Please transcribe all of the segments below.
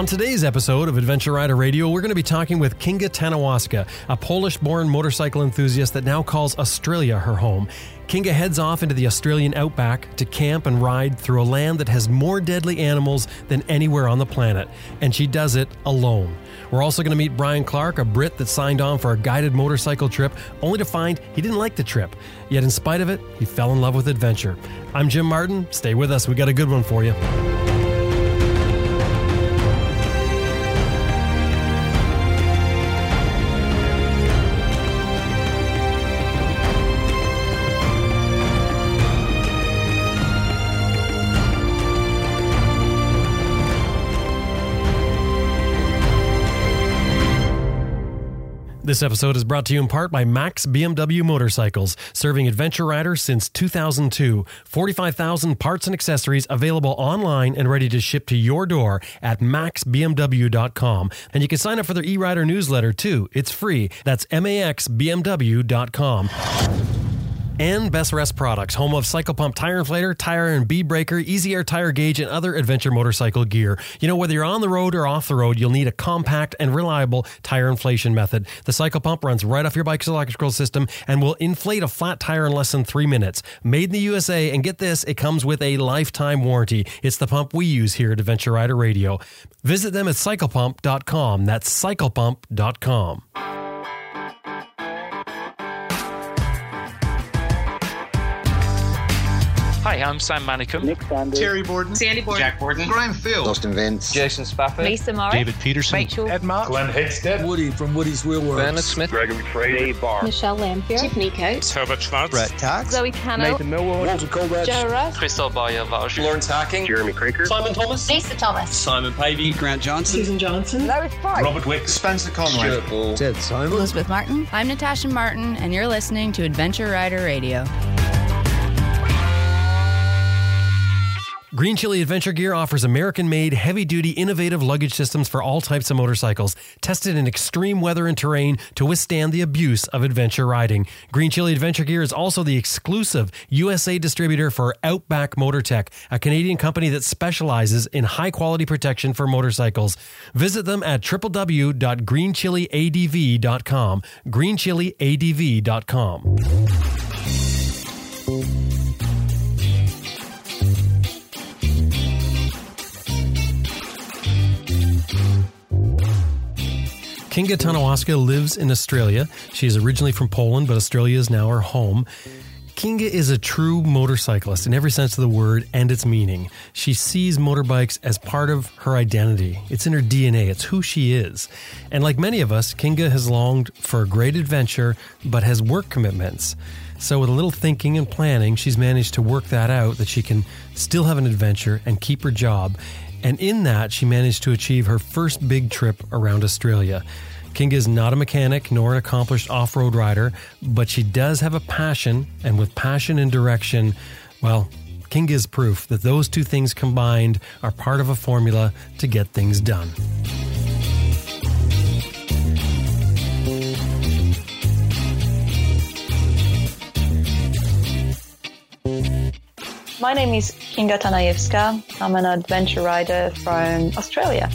On today's episode of Adventure Rider Radio, we're going to be talking with Kinga Tanajewska, a Polish born motorcycle enthusiast that now calls Australia her home. Kinga heads off into the Australian outback to camp and ride through a land that has more deadly animals than anywhere on the planet, and she does it alone. We're also going to meet Brian Clarke, a Brit that signed on for a guided motorcycle trip, only to find he didn't like the trip. Yet, in spite of it, he fell in love with adventure. I'm Jim Martin. Stay with us, we got a good one for you. This episode is brought to you in part by Max BMW Motorcycles, serving adventure riders since 2002. 45,000 parts and accessories available online and ready to ship to your door at maxbmw.com. And you can sign up for their e-rider newsletter too. It's free. That's maxbmw.com and Best Rest Products, home of Cycle Pump Tire Inflator, Tire and Bead Breaker, Easy Air Tire Gauge, and other adventure motorcycle gear. You know, whether you're on the road or off the road, you'll need a compact and reliable tire inflation method. The Cycle Pump runs right off your bike's electrical system and will inflate a flat tire in less than three minutes. Made in the USA, and get this, it comes with a lifetime warranty. It's the pump we use here at Adventure Rider Radio. Visit them at cyclepump.com. That's cyclepump.com. Hi, I'm Sam Manicom. Nick Sanders. Terry Borden. Sandy Borden. Jack Borden. Graham Field. Dustin Vince. Jason Spafford. Lisa Morris. David Peterson. Rachel. Ed Mark. Glenn Hickstead. Woody from Woody's Wheel Works. Bernard Smith. Gregory Fraser. Dave Barr. Michelle Lamphere. Tiffany Coates. Herbert Schwartz. Brett Cox. Zoe Cano. Nathan Millward. Walter Kovacs. Joe Russ. Crystal Boyer Valsh. Lawrence Hacking. Jeremy Craker. Simon Thomas. Lisa Thomas. Simon Pavey. Grant Johnson. Susan Johnson. Lois Pryce. Robert Wick. Spencer Conway. Stuart Ball. Ted Simon. Elizabeth Martin. I'm Natasha Martin, and you're listening to Adventure Rider Radio. Green Chili Adventure Gear offers American made, heavy duty, innovative luggage systems for all types of motorcycles, tested in extreme weather and terrain to withstand the abuse of adventure riding. Green Chili Adventure Gear is also the exclusive USA distributor for Outback Motortek, a Canadian company that specializes in high quality protection for motorcycles. Visit them at www.greenchiliadv.com. Greenchiliadv.com. Kinga Tanajewska lives in Australia. She is originally from Poland, but Australia is now her home. Kinga is a true motorcyclist in every sense of the word and its meaning. She sees motorbikes as part of her identity. It's in her DNA, it's who she is. And like many of us, Kinga has longed for a great adventure, but has work commitments. So, with a little thinking and planning, she's managed to work that out that she can still have an adventure and keep her job. And in that, she managed to achieve her first big trip around Australia. Kinga is not a mechanic nor an accomplished off road rider, but she does have a passion, and with passion and direction, well, Kinga is proof that those two things combined are part of a formula to get things done. My name is Kinga Tanajewska. I'm an adventure rider from Australia.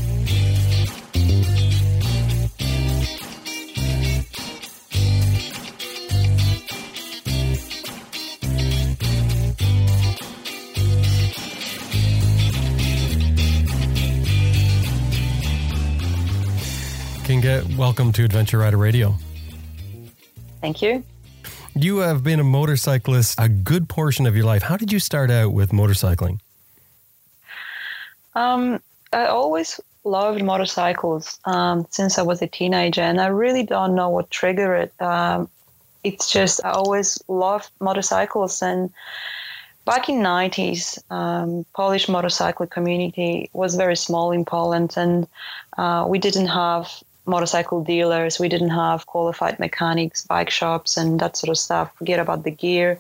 Kinga, welcome to Adventure Rider Radio. Thank you. You have been a motorcyclist a good portion of your life. How did you start out with motorcycling? Um, I always loved motorcycles um, since I was a teenager, and I really don't know what triggered it. Um, it's just I always loved motorcycles, and back in '90s, um, Polish motorcycle community was very small in Poland, and uh, we didn't have motorcycle dealers. We didn't have qualified mechanics, bike shops, and that sort of stuff. Forget about the gear.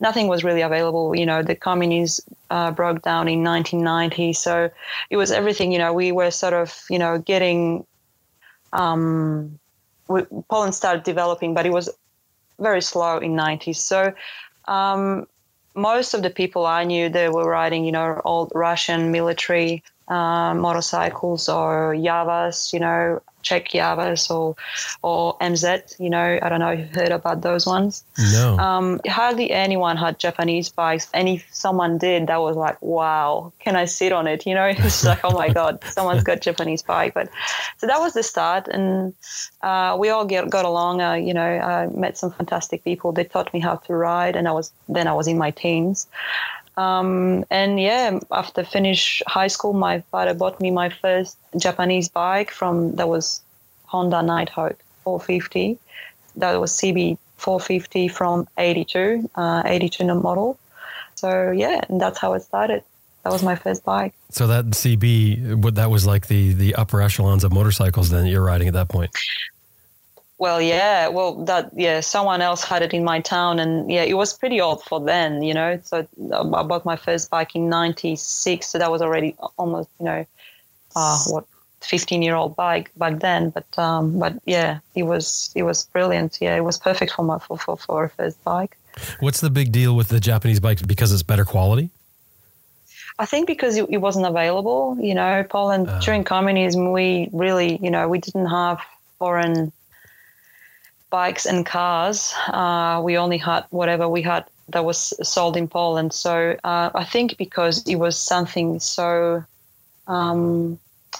Nothing was really available. You know, the communism uh, broke down in 1990, so it was everything. You know, we were sort of, you know, getting. Um, we, Poland started developing, but it was very slow in 90s. So. Um, most of the people I knew, they were riding, you know, old Russian military uh, motorcycles or Jawas, you know, Czech Jawas or or MZ. You know, I don't know if you've heard about those ones. No. Um, hardly anyone had Japanese bikes, and if someone did, that was like, wow, can I sit on it? You know, it's like, oh my god, someone's got Japanese bike. But so that was the start, and uh, we all get, got along. Uh, you know, I met some fantastic people. They taught me how to ride, and I was then I was in my teens. Um, and yeah, after finish high school, my father bought me my first Japanese bike from that was Honda Nighthawk 450. That was CB 450 from 82, uh, 82 model. So yeah, and that's how it started. That was my first bike. So that CB, what that was like the the upper echelons of motorcycles then you're riding at that point. Well, yeah, well, that yeah, someone else had it in my town, and yeah, it was pretty old for then, you know. So I bought my first bike in '96, so that was already almost, you know, uh, what 15 year old bike back then. But um, but yeah, it was it was brilliant. Yeah, it was perfect for my for for, for a first bike. What's the big deal with the Japanese bike? Because it's better quality. I think because it, it wasn't available, you know, Poland Uh. during communism, we really, you know, we didn't have foreign bikes and cars. Uh, we only had whatever we had that was sold in Poland. So uh, I think because it was something so, um,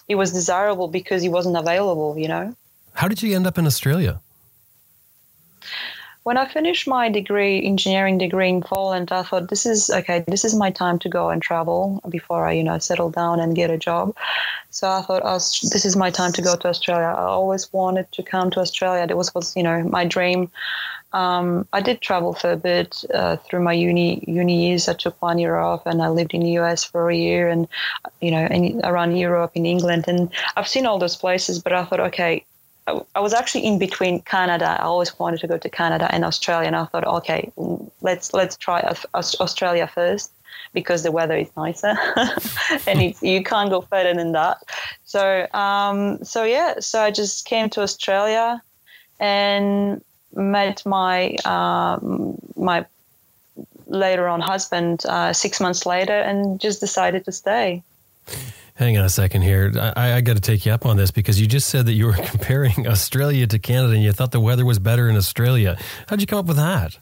it was desirable because it wasn't available, you know. How did you end up in Australia? When I finished my degree, engineering degree in Poland, I thought this is okay. This is my time to go and travel before I, you know, settle down and get a job. So I thought, oh, this is my time to go to Australia. I always wanted to come to Australia. That was, was you know, my dream. Um, I did travel for a bit uh, through my uni uni years. I took one year off, and I lived in the US for a year, and you know, in, around Europe, in England, and I've seen all those places. But I thought, okay, I was actually in between Canada. I always wanted to go to Canada and Australia, and I thought, okay, let's let's try Australia first because the weather is nicer, and you can't go further than that. So um, so yeah, so I just came to Australia and met my um, my later on husband uh, six months later, and just decided to stay. Hang on a second here. I, I got to take you up on this because you just said that you were comparing Australia to Canada and you thought the weather was better in Australia. How'd you come up with that?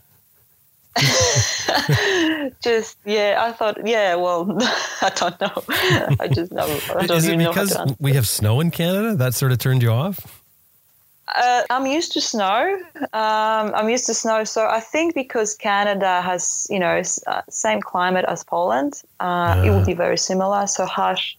just yeah, I thought yeah. Well, I don't know. I just know. I don't Is it even know how because we have snow in Canada that sort of turned you off? Uh, I'm used to snow. Um, I'm used to snow, so I think because Canada has, you know, s- uh, same climate as Poland, uh, it Ah. would be very similar. So harsh,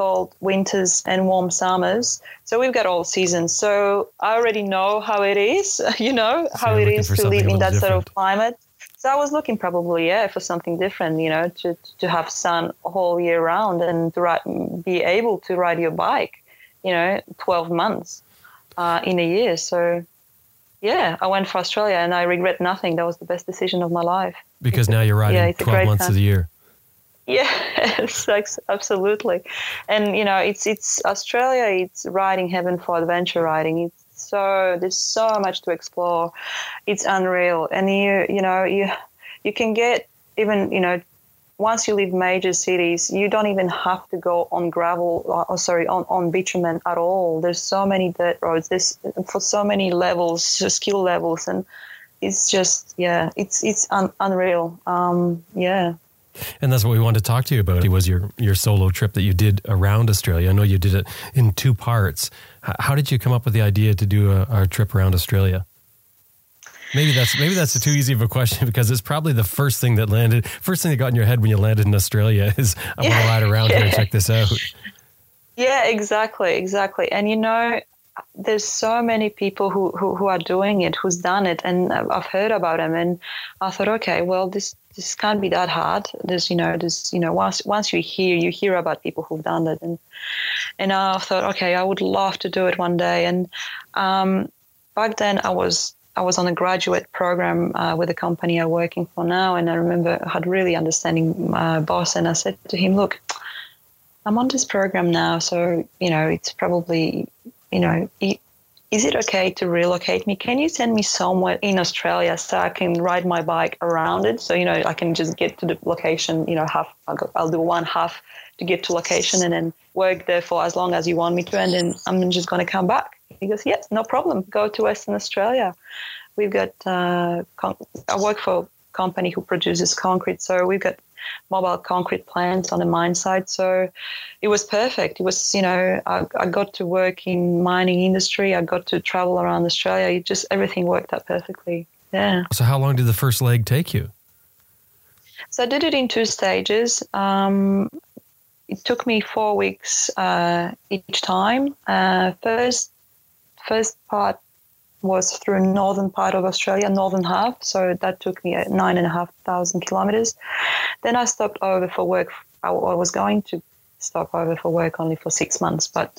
cold winters and warm summers. So we've got all seasons. So I already know how it is, you know, how you're it is to live in that sort of climate. So I was looking probably, yeah, for something different, you know, to to have sun all year round and to ride, be able to ride your bike, you know, 12 months uh, in a year. So, yeah, I went for Australia and I regret nothing. That was the best decision of my life. Because now you're riding Yeah, 12 great months of the year. Yes, absolutely. And you know, it's it's Australia. It's riding heaven for adventure riding. It's so there's so much to explore. It's unreal, and you you know you you can get even you know once you leave major cities, you don't even have to go on gravel. Or, or sorry, on on bitumen at all. There's so many dirt roads. There's for so many levels, skill levels, and it's just yeah, it's it's un- unreal. Um, yeah. And that's what we wanted to talk to you about. It was your, your solo trip that you did around Australia. I know you did it in two parts. How did you come up with the idea to do a, a trip around Australia? Maybe that's maybe that's too easy of a question because it's probably the first thing that landed, first thing that got in your head when you landed in Australia is I want to ride around here and check this out. Yeah, exactly, exactly. And you know, there's so many people who, who, who are doing it, who's done it, and I've heard about them. And I thought, okay, well, this this can't be that hard. There's, you know, there's, you know, once once you hear, you hear about people who've done it, and and I thought, okay, I would love to do it one day. And um, back then, I was I was on a graduate program uh, with the company I'm working for now, and I remember I had really understanding my boss, and I said to him, look. I'm on this program now, so you know it's probably, you know, is it okay to relocate me? Can you send me somewhere in Australia so I can ride my bike around it? So, you know, I can just get to the location, you know, half, I'll, go, I'll do one half to get to location and then work there for as long as you want me to. And then I'm just going to come back. He goes, yes, no problem. Go to Western Australia. We've got, uh, I work for company who produces concrete. So we've got mobile concrete plants on the mine site. So it was perfect. It was, you know, I, I got to work in mining industry. I got to travel around Australia. It just everything worked out perfectly. Yeah. So how long did the first leg take you? So I did it in two stages. Um, it took me four weeks uh, each time. Uh, first, first part was through northern part of Australia, northern half. So that took me nine and a half thousand kilometers. Then I stopped over for work. I was going to stop over for work only for six months, but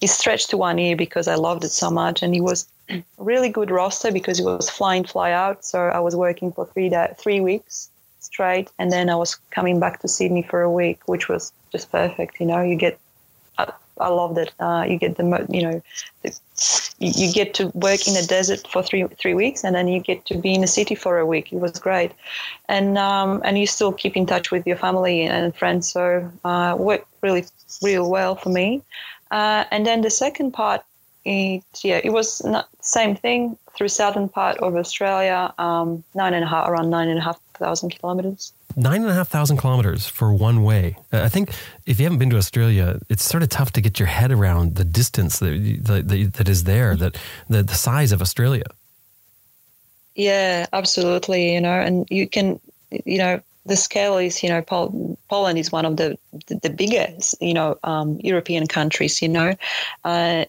it stretched to one year because I loved it so much. And it was really good roster because it was fly in, fly out. So I was working for three day, three weeks straight, and then I was coming back to Sydney for a week, which was just perfect. You know, you get I loved it. Uh, you get the, you know, the, you get to work in the desert for three three weeks, and then you get to be in the city for a week. It was great, and um, and you still keep in touch with your family and friends. So uh, worked really real well for me. Uh, and then the second part, it yeah, it was not same thing through southern part of Australia, um, nine and a half around nine and a half thousand kilometers nine and a half thousand kilometers for one way. Uh, I think if you haven't been to Australia, it's sort of tough to get your head around the distance that that, that is there, that the, the size of Australia. Yeah, absolutely. You know, and you can, you know, the scale is, you know, Pol- Poland is one of the the, the biggest, you know, um, European countries. You know, uh,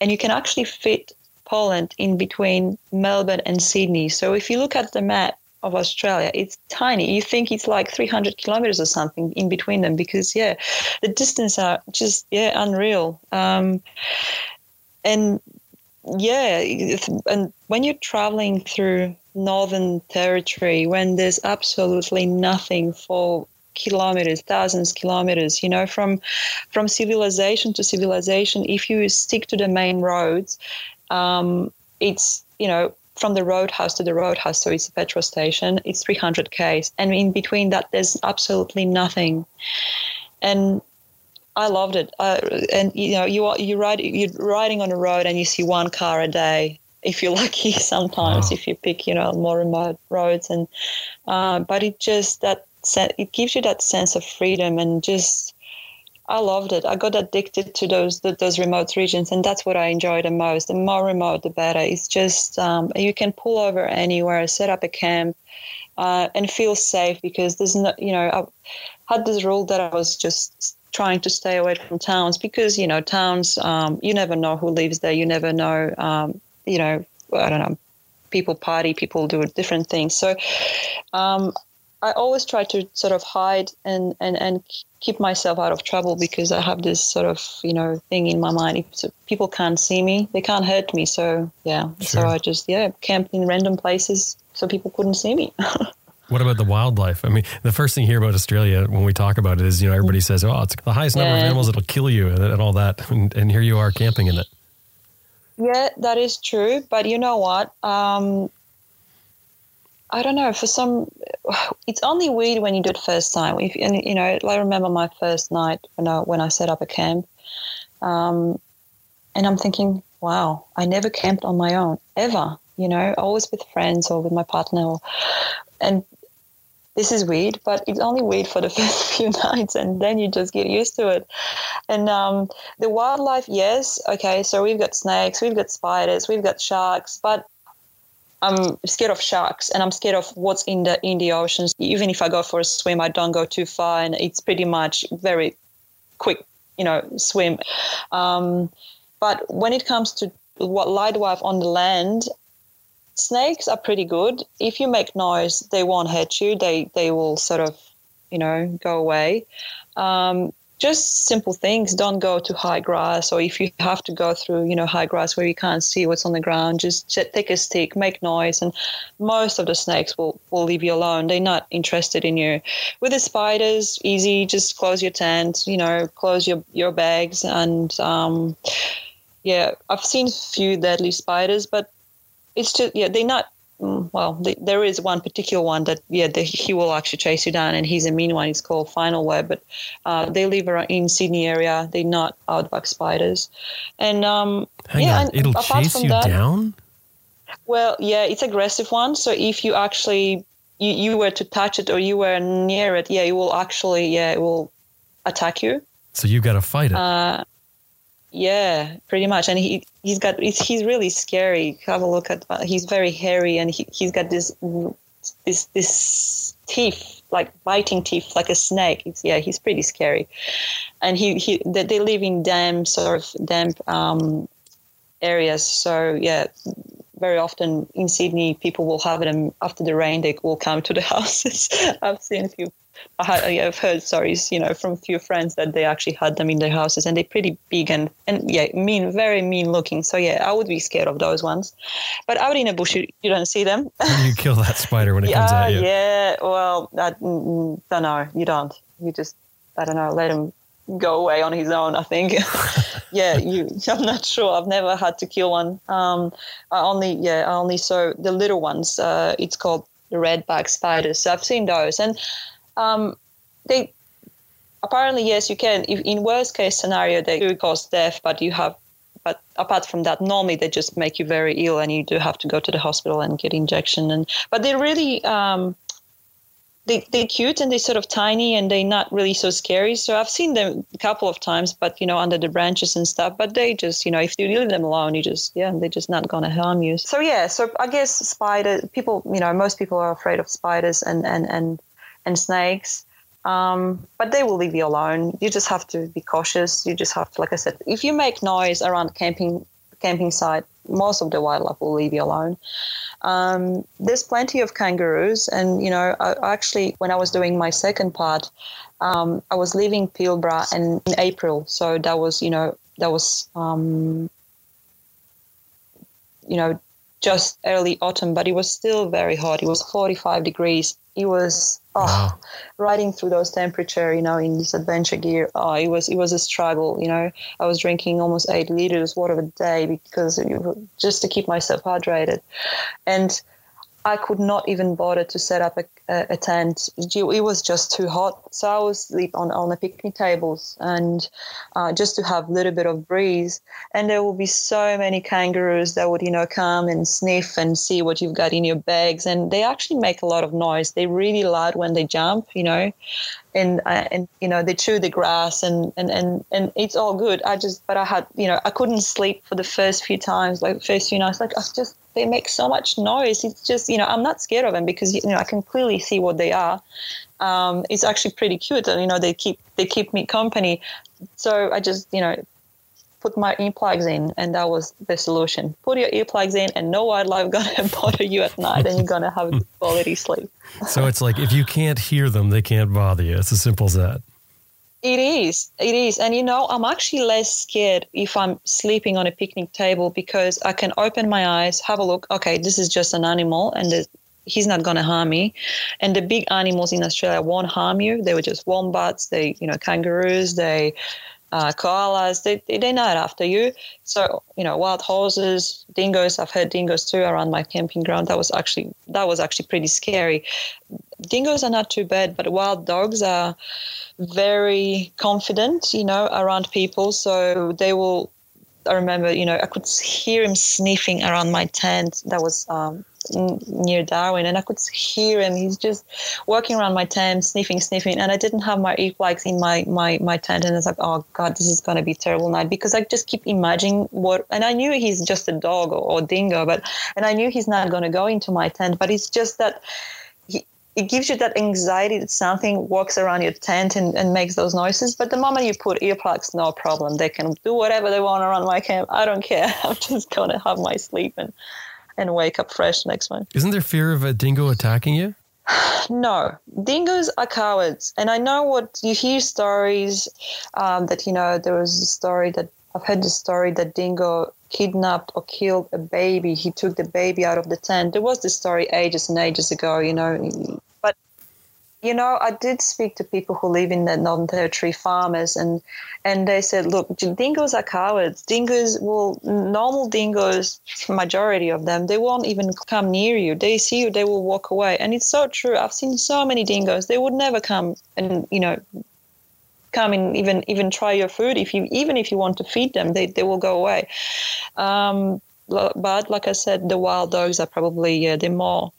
and you can actually fit Poland in between Melbourne and Sydney. So if you look at the map, of Australia. It's tiny. You think it's like 300 kilometers or something in between them because, yeah, the distance are just, yeah, unreal. Um, and yeah, and when you're traveling through Northern Territory, when there's absolutely nothing for kilometers, thousands kilometers, you know, from from civilization to civilization, if you stick to the main roads, um, it's you know from the roadhouse to the roadhouse, so it's a petrol station, it's 300 k's, and in between that, there's absolutely nothing. And I loved it. Uh, and you know, you you ride you're riding on a road and you see one car a day. If you're lucky, sometimes wow. if you pick you know more remote roads, and uh, but it just that it gives you that sense of freedom and just I loved it. I got addicted to those those remote regions, and that's what I enjoy the most. The more remote, the better. It's just um, you can pull over anywhere, set up a camp, uh, and feel safe because there's no, you know, I had this rule that I was just trying to stay away from towns because you know towns, um, you never know who lives there. You never know, um, you know, I don't know, people party, people do different things. So um, I always try to sort of hide and, and, and keep myself out of trouble because I have this sort of, you know, thing in my mind. If people can't see me, they can't hurt me. So, yeah. Sure. So I just, yeah, camped in random places so people couldn't see me. What about the wildlife? I mean, the first thing you hear about Australia when we talk about it is, you know, everybody says, oh, it's the highest number yeah. of animals that'll kill you and, and all that. And, and, here you are camping in it. Yeah, that is true. But you know what? Um, I don't know. For some, it's only weird when you do it first time. If and you know, I remember my first night when I when I set up a camp, um, and I'm thinking, wow, I never camped on my own ever. You know, always with friends or with my partner, or, and this is weird, but it's only weird for the first few nights, and then you just get used to it. And um, the wildlife, yes, okay. So we've got snakes, we've got spiders, we've got sharks, but I'm scared of sharks and I'm scared of what's in the in the oceans. Even if I go for a swim, I don't go too far, and it's pretty much very quick, you know, swim. Um, but when it comes to what wildlife on the land, snakes are pretty good. If you make noise, they won't hurt you. They they will sort of, you know, go away. Um, just simple things. Don't go to high grass, or if you have to go through, you know, high grass where you can't see what's on the ground, just take a stick, make noise, and most of the snakes will will leave you alone. They're not interested in you. With the spiders, easy. Just close your tent, you know, close your your bags, and um, yeah, I've seen a few deadly spiders, but it's just yeah, they're not. Mm, Well, there is one particular one that yeah, the, he will actually chase you down, and he's a mean one. He's called Funnel Web, but uh, they live around in Sydney area. They're not outback spiders, and um, Hang yeah, on, and it'll apart chase from you that- down? Well, yeah, it's aggressive one. So if you actually you, you were to touch it or you were near it, yeah, it will actually yeah, it will attack you. So you've got to fight it. Uh, yeah, pretty much. And he he's got he's, really scary. Have a look at he's very hairy and he he's got this this this teeth like biting teeth like a snake. It's, yeah, he's pretty scary. And he he they, they live in damp sort of damp um, areas. So yeah, very often in Sydney, people will have them after the rain. They will come to the houses. I've seen a few. I had, I've heard stories, you know, from a few friends that they actually had them in their houses, and they're pretty big and and yeah, mean, very mean looking. So yeah, I would be scared of those ones. But out in a bush, you, you don't see them. You kill that spider when it comes at you? yeah. Well, I mm, don't know. You don't. You just, I don't know. Let him go away on his own. I think. yeah, you. I'm not sure. I've never had to kill one. Um, I only, yeah, I only saw the little ones. Uh, it's called the redback spiders. So I've seen those, and um, they apparently yes, you can. If in worst case scenario, they do cause death, but you have. But apart from that, normally they just make you very ill, and you do have to go to the hospital and get injection. And but they're really um, they they're cute and they're sort of tiny and they're not really so scary. So I've seen them a couple of times, but you know under the branches and stuff. But they just you know if you leave them alone, you just yeah they're just not gonna harm you. So yeah, so I guess spider people you know most people are afraid of spiders and and and and snakes. Um, but they will leave you alone. You just have to be cautious. You just have to, like I said, if you make noise around camping camping site, most of the wildlife will leave you alone. Um, there's plenty of kangaroos, and you know, I, actually, when I was doing my second part, um, I was leaving Pilbara and in April, so that was, you know, that was, um, you know, just early autumn, but it was still very hot. It was 45 degrees. It was oh, Wow. riding through those temperature, you know, in this adventure gear. Oh, it was it was a struggle. You know, I was drinking almost eight liters water a day because just to keep myself hydrated, and I could not even bother to set up a, a, a tent. It was just too hot, so I was sleep on on the picnic tables and uh, just to have a little bit of breeze. And there will be so many kangaroos that would you know come and sniff and see what you've got in your bags, and they actually make a lot of noise. They're really loud when they jump, you know, and uh, and you know they chew the grass and and and and it's all good. I just but I had you know I couldn't sleep for the first few times, like first few nights. Like I just they make so much noise. It's just you know I'm not scared of them because you know I can clearly see what they are. Um, it's actually pretty cute, and you know they keep they keep me company. So I just you know put my earplugs in, and that was the solution. Put your earplugs in, and no wildlife gonna bother you at night, and you're gonna have a good quality sleep. So it's like if you can't hear them, they can't bother you. It's as simple as that. It is. It is. And you know, I'm actually less scared if I'm sleeping on a picnic table because I can open my eyes, have a look. Okay, this is just an animal and he's not going to harm me. And the big animals in Australia won't harm you. They were just wombats, they, you know, kangaroos, they, uh, koalas, they, they, they're not after you. So, you know, wild horses, dingoes, I've heard dingoes too around my camping ground. That was actually, that was actually pretty scary. Dingoes are not too bad, but wild dogs are very confident, you know, around people. So they will. I remember, you know, I could hear him sniffing around my tent. That was um, near Darwin, and I could hear him. He's just walking around my tent, sniffing, sniffing, and I didn't have my earplugs in my my my tent, and I was like, oh god, this is gonna be a terrible night because I just keep imagining what, and I knew he's just a dog or, or dingo, but and I knew he's not gonna go into my tent, but it's just that it gives you that anxiety that something walks around your tent and, and makes those noises. But the moment you put earplugs, no problem. They can do whatever they want around my camp. I don't care. I'm just going to have my sleep and, and wake up fresh next one. Isn't there fear of a dingo attacking you? No, dingoes are cowards. And I know what you hear stories um, that, you know, there was a story that I've heard the story that dingo kidnapped or killed a baby. He took the baby out of the tent. There was this story ages and ages ago, you know, you know, I did speak to people who live in the Northern Territory, farmers, and and they said, look, dingoes are cowards. Dingoes will normal dingoes, majority of them, they won't even come near you. They see you, they will walk away, and it's so true. I've seen so many dingoes; they would never come and you know come and even even try your food if you even if you want to feed them they, they will go away um, but like i said the wild dogs are probably yeah, they're more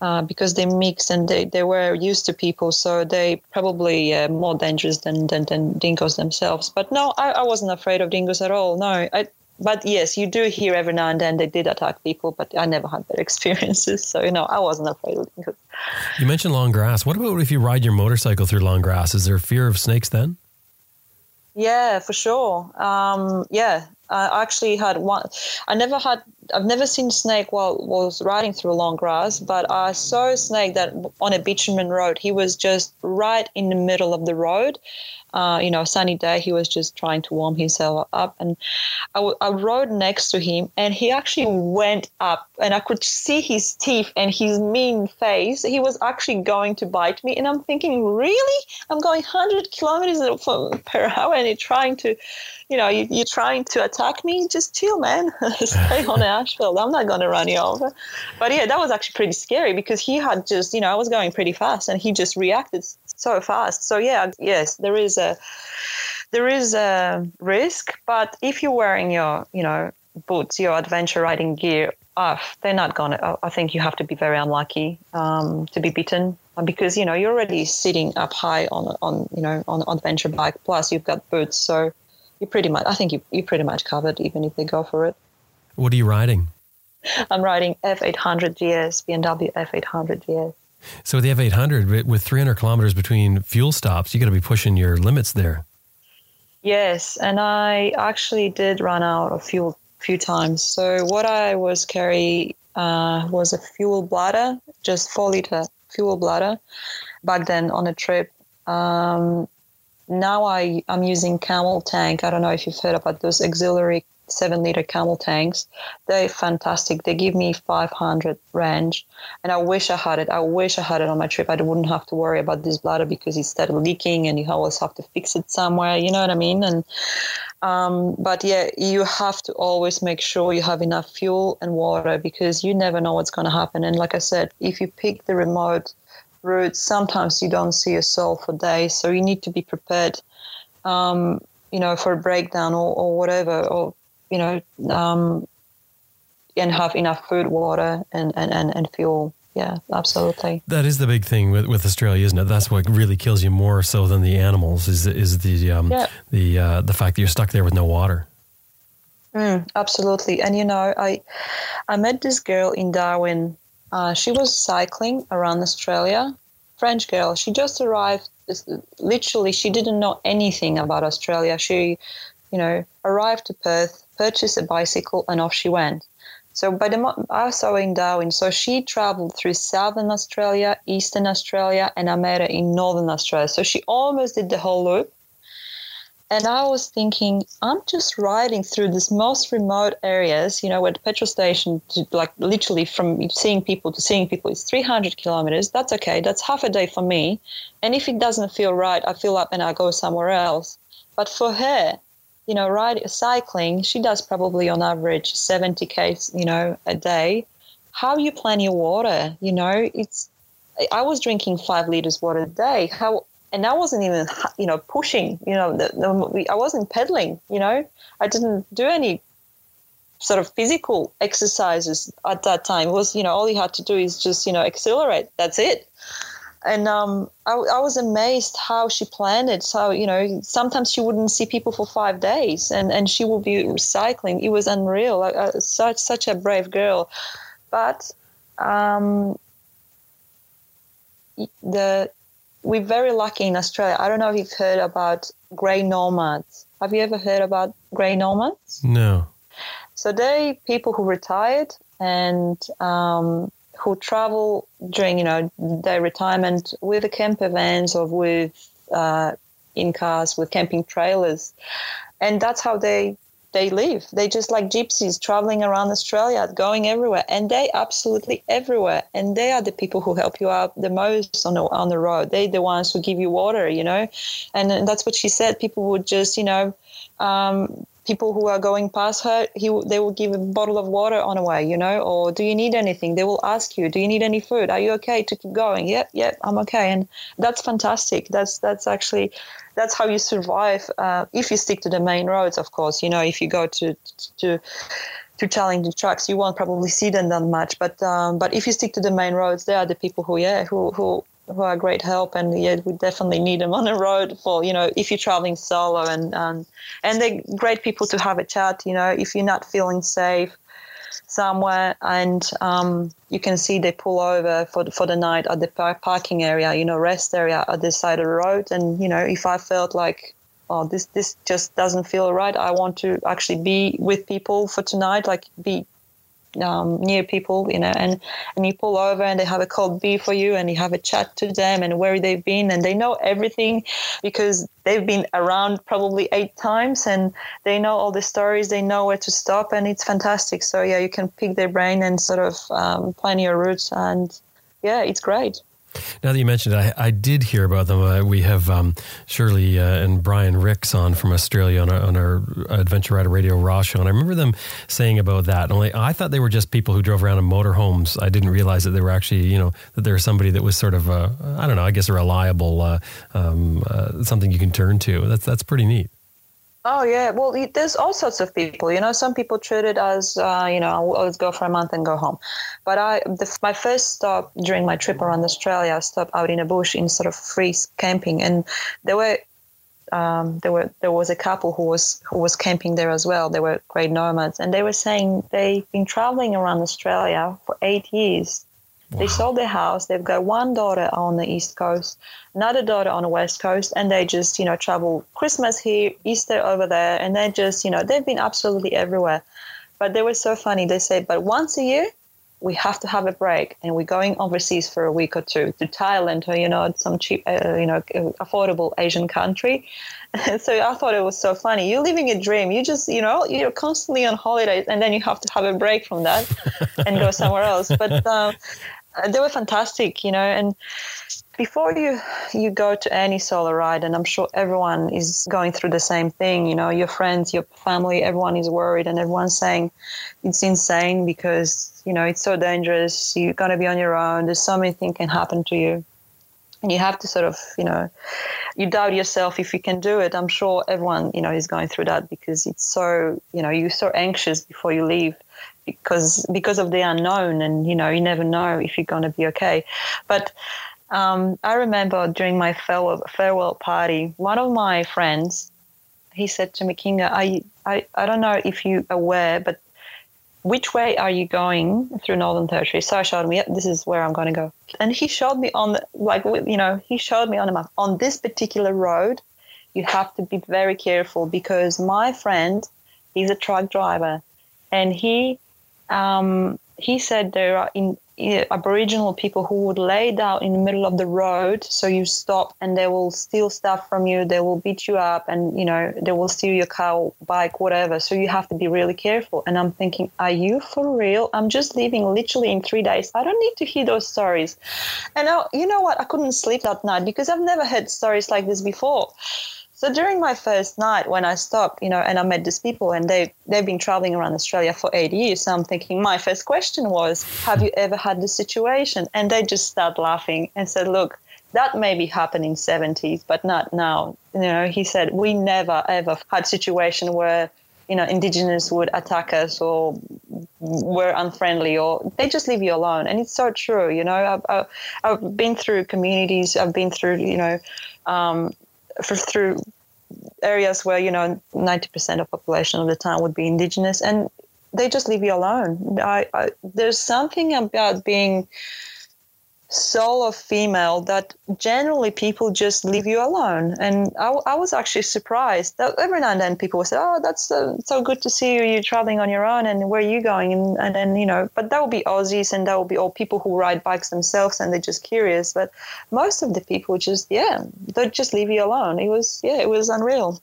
uh, because they mix and they, they were used to people, so they probably uh, more dangerous than, than, than dingoes themselves. But no, I, I wasn't afraid of dingoes at all. No, I, but yes, you do hear every now and then they did attack people, but I never had that experiences. So, you know, I wasn't afraid of dingoes. You mentioned long grass. What about if you ride your motorcycle through long grass? Is there fear of snakes then? Yeah, for sure. Um, yeah, I actually had one. I never had. I've never seen snake while was riding through long grass, but I saw a snake that on a bitumen road. He was just right in the middle of the road, uh, you know, a sunny day, he was just trying to warm himself up. And I, w- I rode next to him, and he actually went up, and I could see his teeth and his mean face. He was actually going to bite me, and I'm thinking, really? I'm going 100 kilometers per hour, and you're trying to, you know, you, are trying to attack me. Just chill, man. Stay on asphalt. I'm not going to run you over. But yeah, that was actually pretty scary because he had just, you know, I was going pretty fast, and he just reacted so fast. So yeah, yes, there is a there is a risk, but if you're wearing your you know boots, your adventure riding gear off, they're not gonna. I think you have to be very unlucky um, to be bitten because you know you're already sitting up high on on you know on adventure bike. Plus you've got boots, so you pretty much. I think you you're pretty much covered even if they go for it. What are you riding? I'm riding F800 GS, BMW F800 GS. So with the F800, with 300 kilometers between fuel stops, you got to be pushing your limits there. Yes, and I actually did run out of fuel a few times. So what I was carry uh, was a fuel bladder, just four liter fuel bladder, back then on a trip. Um, now I I'm using Camel tank. I don't know if you've heard about those auxiliary seven liter camel tanks. They're fantastic. They give me 500 range. And I wish I had it. I wish I had it on my trip. I wouldn't have to worry about this bladder because it started leaking and you always have to fix it somewhere. You know what I mean? And, um, but yeah, you have to always make sure you have enough fuel and water because you never know what's going to happen. And like I said, if you pick the remote route, sometimes you don't see a soul for days. So you need to be prepared. Um, you know, for a breakdown or, or whatever, or you know, um, and have enough food, water, and, and, and, and fuel. Yeah, absolutely. That is the big thing with, with Australia, isn't it? That's what really kills you more so than the animals is is the um, yeah. the uh, the fact that you're stuck there with no water. Mm, absolutely, and you know, I I met this girl in Darwin. Uh, she was cycling around Australia, French girl. She just arrived. Literally, she didn't know anything about Australia. She, you know, arrived to Perth purchased a bicycle, and off she went. So by the I saw in Darwin. So she traveled through Southern Australia, Eastern Australia, and I met her in Northern Australia. So she almost did the whole loop. And I was thinking, I'm just riding through these most remote areas, you know, where the petrol station, to, like literally from seeing people to seeing people is 300 kilometers. That's okay. That's half a day for me. And if it doesn't feel right, I fill up and I go somewhere else. But for her, you know, ride, cycling, she does probably on average 70 k, you know, a day. How you plan your water? You know, it's. I was drinking five liters water a day. How and I wasn't even, you know, pushing. You know, the, the, I wasn't pedaling. You know, I didn't do any sort of physical exercises at that time. It was, you know, all you had to do is just, you know, accelerate. That's it and um, I, I, was amazed how she planned it. So you know, sometimes she wouldn't see people for five days, and, and she would be recycling. It was unreal. Uh, such such a brave girl, but um, the we're very lucky in Australia. I don't know if you've heard about grey nomads. Have you ever heard about grey nomads? No. So they people who retired and um, who travel during you know their retirement with the camper vans or with uh, in cars with camping trailers, and that's how they they live. They just like gypsies traveling around Australia, going everywhere, and they absolutely everywhere. And they are the people who help you out the most on the on the road. They the ones who give you water, you know, and, and that's what she said. People would just, you know. Um, people who are going past her, he they will give a bottle of water on the way, you know, or do you need anything? They will ask you, do you need any food? Are you okay to keep going? Yep, yep, I'm okay, and that's fantastic. That's that's actually that's how you survive uh, if you stick to the main roads. Of course, you know, if you go to to to challenging tracks, you won't probably see them that much. But um, but if you stick to the main roads, they are the people who yeah who who who are great help and yeah we definitely need them on the road for you know if you're traveling solo and and and they're great people to have a chat you know if you're not feeling safe somewhere and um, you can see they pull over for the, for the night at the parking area you know rest area at the side of the road. And you know if i felt like oh this this just doesn't feel right i want to actually be with people for tonight like be um, near people, you know, and, and you pull over and they have a cold beer for you and you have a chat to them and where they've been and they know everything because they've been around probably eight times and they know all the stories, they know where to stop and it's fantastic. So yeah, you can pick their brain and sort of um, plan your routes and yeah, it's great. Now that you mentioned it, I, I did hear about them. Uh, we have um, Shirley uh, and Brian Rix on from Australia on our, on our Adventure Rider Radio Raw show, and I remember them saying about that. Only I thought they were just people who drove around in motorhomes. I didn't realize that they were actually, you know, that there was somebody that was sort of, uh, I don't know, I guess a reliable, uh, um, uh, something you can turn to. That's that's pretty neat. Oh yeah, well, there's all sorts of people. You know, some people treat it as uh, you know, I'll, go for a month and go home. But I, the, my first stop during my trip around Australia, I stopped out in a bush in sort of free camping, and there were. Um, there were there was a couple who was who was camping there as well. They were great nomads, and they were saying they've been traveling around Australia for eight years Wow. They sold their house. They've got one daughter on the East Coast, another daughter on the West Coast, and they just, you know, travel Christmas here, Easter over there, and they just, you know, they've been absolutely everywhere. But they were so funny. They say, but once a year, we have to have a break, and we're going overseas for a week or two to Thailand or, you know, some cheap, uh, you know, affordable Asian country. so I thought it was so funny. You're living a dream. You just, you know, you're constantly on holidays, and then you have to have a break from that and go somewhere else. But um, uh, Uh, they were fantastic, you know. And before you you go to any solo ride, and I'm sure everyone is going through the same thing. You know, your friends, your family, everyone is worried, and everyone's saying it's insane because you know it's so dangerous. You're gonna be on your own. There's so many things can happen to you. And you have to sort of, you know, you doubt yourself if you can do it. I'm sure everyone, you know, is going through that because it's so, you know, you're so anxious before you leave because because of the unknown and you know you never know if you're going to be okay but um, i remember during my farewell, farewell party one of my friends he said to me kinga I, I i don't know if you're aware but which way are you going through Northern Territory? So I showed me, this is where I'm going to go. And he showed me on, the, like, you know, he showed me on a map, on this particular road, you have to be very careful because my friend, he's a truck driver and he um, he said there are in, in, Aboriginal people who would lay down in the middle of the road, so you stop and they will steal stuff from you. They will beat you up, and you know they will steal your car, bike, whatever. So you have to be really careful. And I'm thinking, are you for real? I'm just leaving literally in three days. I don't need to hear those stories. And now, you know what? I couldn't sleep that night because I've never heard stories like this before. So during my first night when I stopped, you know, and I met these people and they they've been traveling around Australia for eight years. So I'm thinking my first question was, have you ever had this situation? And they just start laughing and said, look, that may be happening in 70s, but not now. You know, he said we never ever had situation where you know indigenous would attack us or were unfriendly or they just leave you alone and it's so true you know i've, I've, I've been through communities i've been through you know um, for, through areas where you know 90% of population of the town would be indigenous and they just leave you alone. I, I, there's something about being solo female that generally people just leave you alone. And I, I was actually surprised that every now and then people would say, "Oh, that's uh, so good to see you. You're traveling on your own, and where are you going?" And, and then you know, but that would be Aussies, and that would be all people who ride bikes themselves, and they're just curious. But most of the people just, yeah, they just leave you alone. It was, yeah, it was unreal.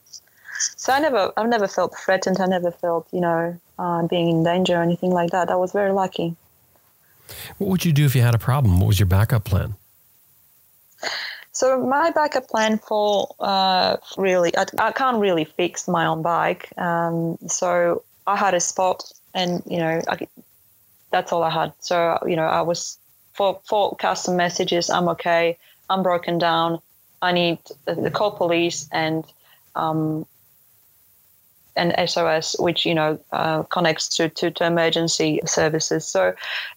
So I never, I've never felt threatened. I never felt, you know, uh, being in danger or anything like that. I was very lucky. What would you do if you had a problem? What was your backup plan? So my backup plan for uh, really, I, I, can't really fix my own bike. Um, so I had a spot, and you know, I, that's all I had. So you know, I was for for custom messages. I'm okay. I'm broken down. I need the call police and um, and SOS, which you know uh, connects to, to, to, emergency services. So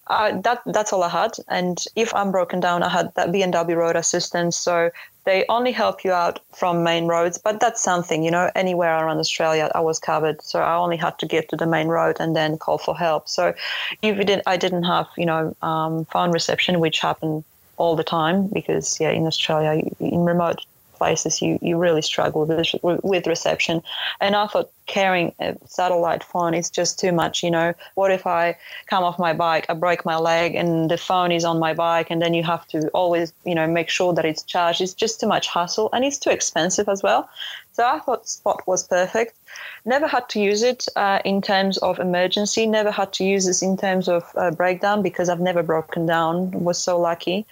uh, that that's all I had. And if I'm broken down, I had that BMW road assistance. So they only help you out from main roads, but that's something, you know. Anywhere around Australia, I was covered, so I only had to get to the main road and then call for help. So if did, I didn't have, you know, um, phone reception, which happened all the time because yeah, in Australia, in remote places you, you really struggle with, with reception. And I thought carrying a satellite phone is just too much. You know, what if I come off my bike, I break my leg, and the phone is on my bike, and then you have to always, you know, make sure that it's charged. It's just too much hassle, and it's too expensive as well. So I thought Spot was perfect. Never had to use it uh, in terms of emergency. Never had to use this in terms of uh, breakdown because I've never broken down. Was so lucky.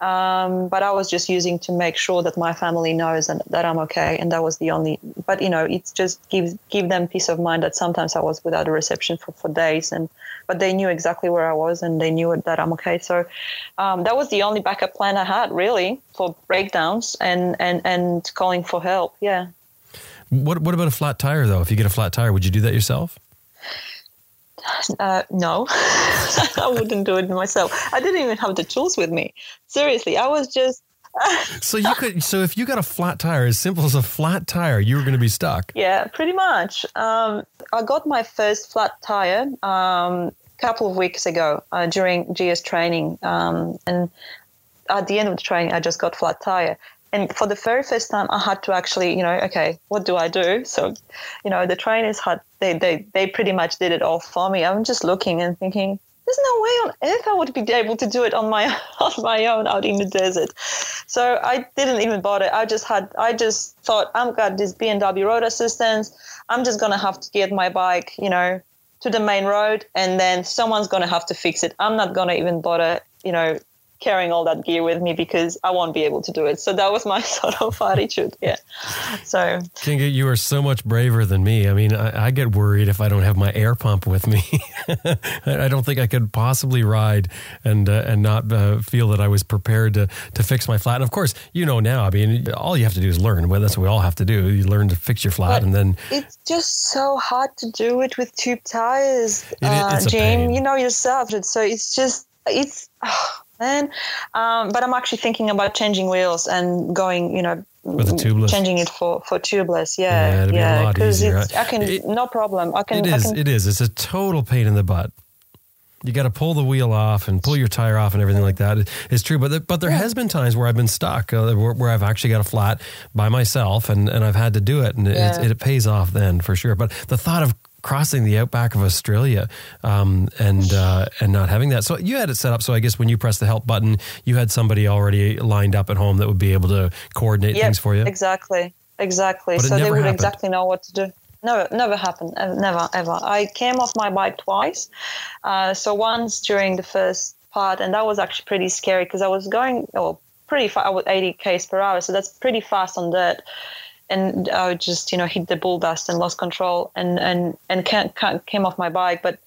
Um, but I was just using to make sure that my family knows and that I'm okay, and that was the only. But you know, it's just gives give them peace of mind that sometimes I was without a reception for, for days, and but they knew exactly where I was and they knew that I'm okay. So um, that was the only backup plan I had really for breakdowns and and and calling for help. Yeah. What what about a flat tire though? If you get a flat tire, would you do that yourself? Uh, no, I wouldn't do it myself. I didn't even have the tools with me. Seriously, I was just. so you could. So if you got a flat tire, as simple as a flat tire, you were going to be stuck. Yeah, pretty much. Um, I got my first flat tire um, a couple of weeks ago uh, during GS training, um, and at the end of the training, I just got flat tire and for the very first time, I had to actually, you know, okay, what do I do? So, you know, the trainers had they they they pretty much did it all for me. I'm just looking and thinking, there's no way on earth I would be able to do it on my on my own out in the desert. So I didn't even bother. I just had I just thought I've got this BMW road assistance. I'm just gonna have to get my bike, you know, to the main road, and then someone's gonna have to fix it. I'm not gonna even bother, you know, carrying all that gear with me because I won't be able to do it. So that was my sort of attitude. Yeah. So Kinga, you are so much braver than me. I mean, I, I get worried if I don't have my air pump with me. I don't think I could possibly ride and uh, and not uh, feel that I was prepared to to fix my flat. And of course, you know now. I mean, all you have to do is learn. Well, that's what we all have to do. You learn to fix your flat, but and then it's just so hard to do it with tube tires, uh, Jim. You know yourself. So it's just it's. Oh, then. Um, but I'm actually thinking about changing wheels and going, you know, with a tubeless, changing it for for tubeless. Yeah, yeah, because yeah, I can it, no problem. I can. It is. Can, it is. It's a total pain in the butt. You got to pull the wheel off and pull your tire off and everything like that. It's true, but the, but there yeah. has been times where I've been stuck, uh, where, where, I've actually got a flat by myself, and, and I've had to do it, and yeah. it, it, pays off then for sure. But the thought of crossing the outback of Australia um, and uh, and not having that. So you had it set up. So I guess when you press the help button, you had somebody already lined up at home that would be able to coordinate yep, things for you. Exactly, exactly. So they would happened. exactly know what to do. Never, never happened. Never, ever. I came off my bike twice. Uh, so once during the first part, and that was actually pretty scary because I was going, oh, pretty fast, with 80 k's per hour. So that's pretty fast on dirt and I just you know hit the bull dust and lost control and and and came off my bike, but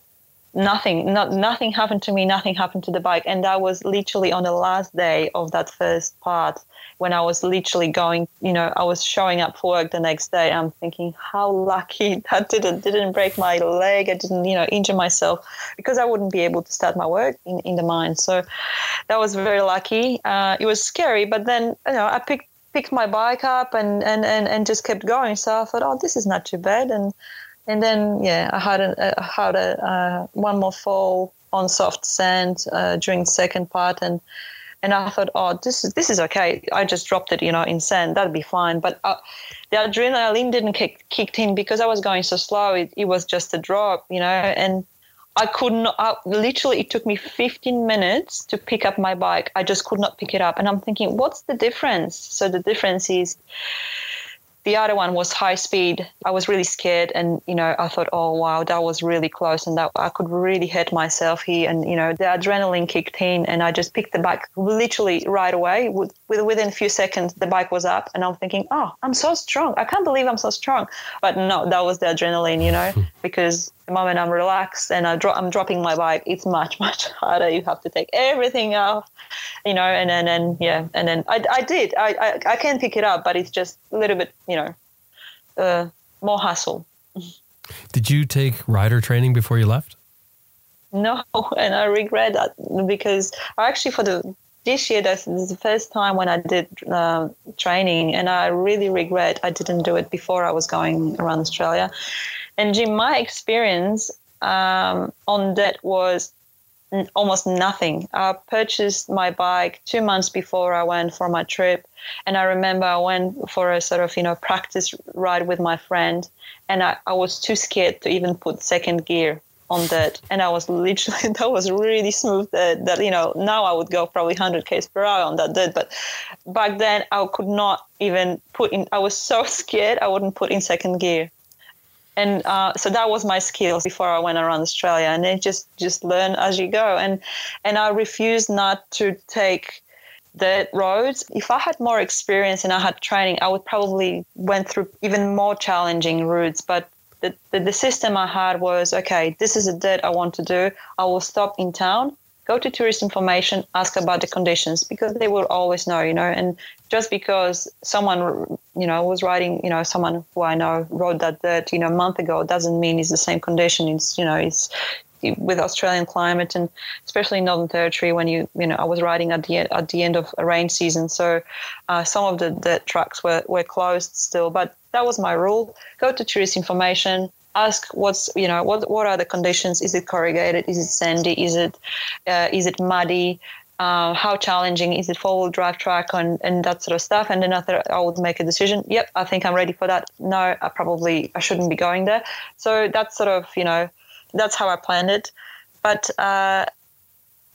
nothing not nothing happened to me nothing happened to the bike. And that was literally on the last day of that first part when i was literally going you know i was showing up for work the next day. I'm thinking how lucky. That didn't didn't break my leg. I didn't you know injure myself because i wouldn't be able to start my work in, in the mine. So that was very lucky. Uh, it was scary but then you know i picked picked my bike up and, and, and, and just kept going. So I thought, oh, this is not too bad. And and then yeah, I had a, I had a uh, one more fall on soft sand uh, during the second part, and and I thought, oh, this is this is okay. I just dropped it, you know, in sand. That'd be fine. But uh, the adrenaline didn't kick kicked in because I was going so slow. It, it was just a drop, you know, and I could not, I, literally, it took me 15 minutes to pick up my bike. I just could not pick it up. And I'm thinking, what's the difference? So the difference is the other one was high speed. I was really scared, and you know, I thought, oh wow, that was really close, and that I could really hurt myself here. And you know, the adrenaline kicked in, and I just picked the bike literally right away. With, within a few seconds, the bike was up, and I'm thinking, oh, I'm so strong. I can't believe I'm so strong. But no, that was the adrenaline, you know, hmm. because the moment I'm relaxed and I dro- I'm dropping my bike, it's much much harder. You have to take everything off, you know, and then and, yeah, and then I, I did. I, I I can pick it up, but it's just a little bit, you know, uh, more hassle. Did you take rider training before you left? No, and I regret that because I actually for the this year this is the first time when I did uh, training, and I really regret I didn't do it before I was going around Australia. And Jim, my experience um, on that was almost nothing. I purchased my bike two months before I went for my trip, and I remember I went for a sort of you know practice ride with my friend, and I, I was too scared to even put second gear on that, and I was literally that was really smooth. That, that you know now I would go probably 100 k's per hour on that dirt, but back then I could not even put in. I was so scared I wouldn't put in second gear and uh, so that was my skills before I went around Australia, and then just just learn as you go. And and I refused not to take the roads. If I had more experience and I had training, I would probably went through even more challenging routes. But the, the, the system I had was okay. This is a dirt I want to do. I will stop in town go to tourist information, ask about the conditions because they will always know, you know. And just because someone, you know, was riding, you know, someone who I know rode that dirt, you know, a month ago doesn't mean it's the same condition. It's, you know, it's with Australian climate and especially Northern Territory when you, you know, I was riding at the at the end of a rain season, so uh, some of the, the tracks were were closed still. But that was my rule: go to tourist information, ask what's you know what what are the conditions? Is it corrugated? Is it sandy? Is it uh, is it muddy? Uh, how challenging? Is it four-wheel drive track and, and that sort of stuff? And then after i would make a decision. Yep i think i'm ready for that. No i probably i shouldn't be going there. So that's sort of you know that's how i planned it. But uh,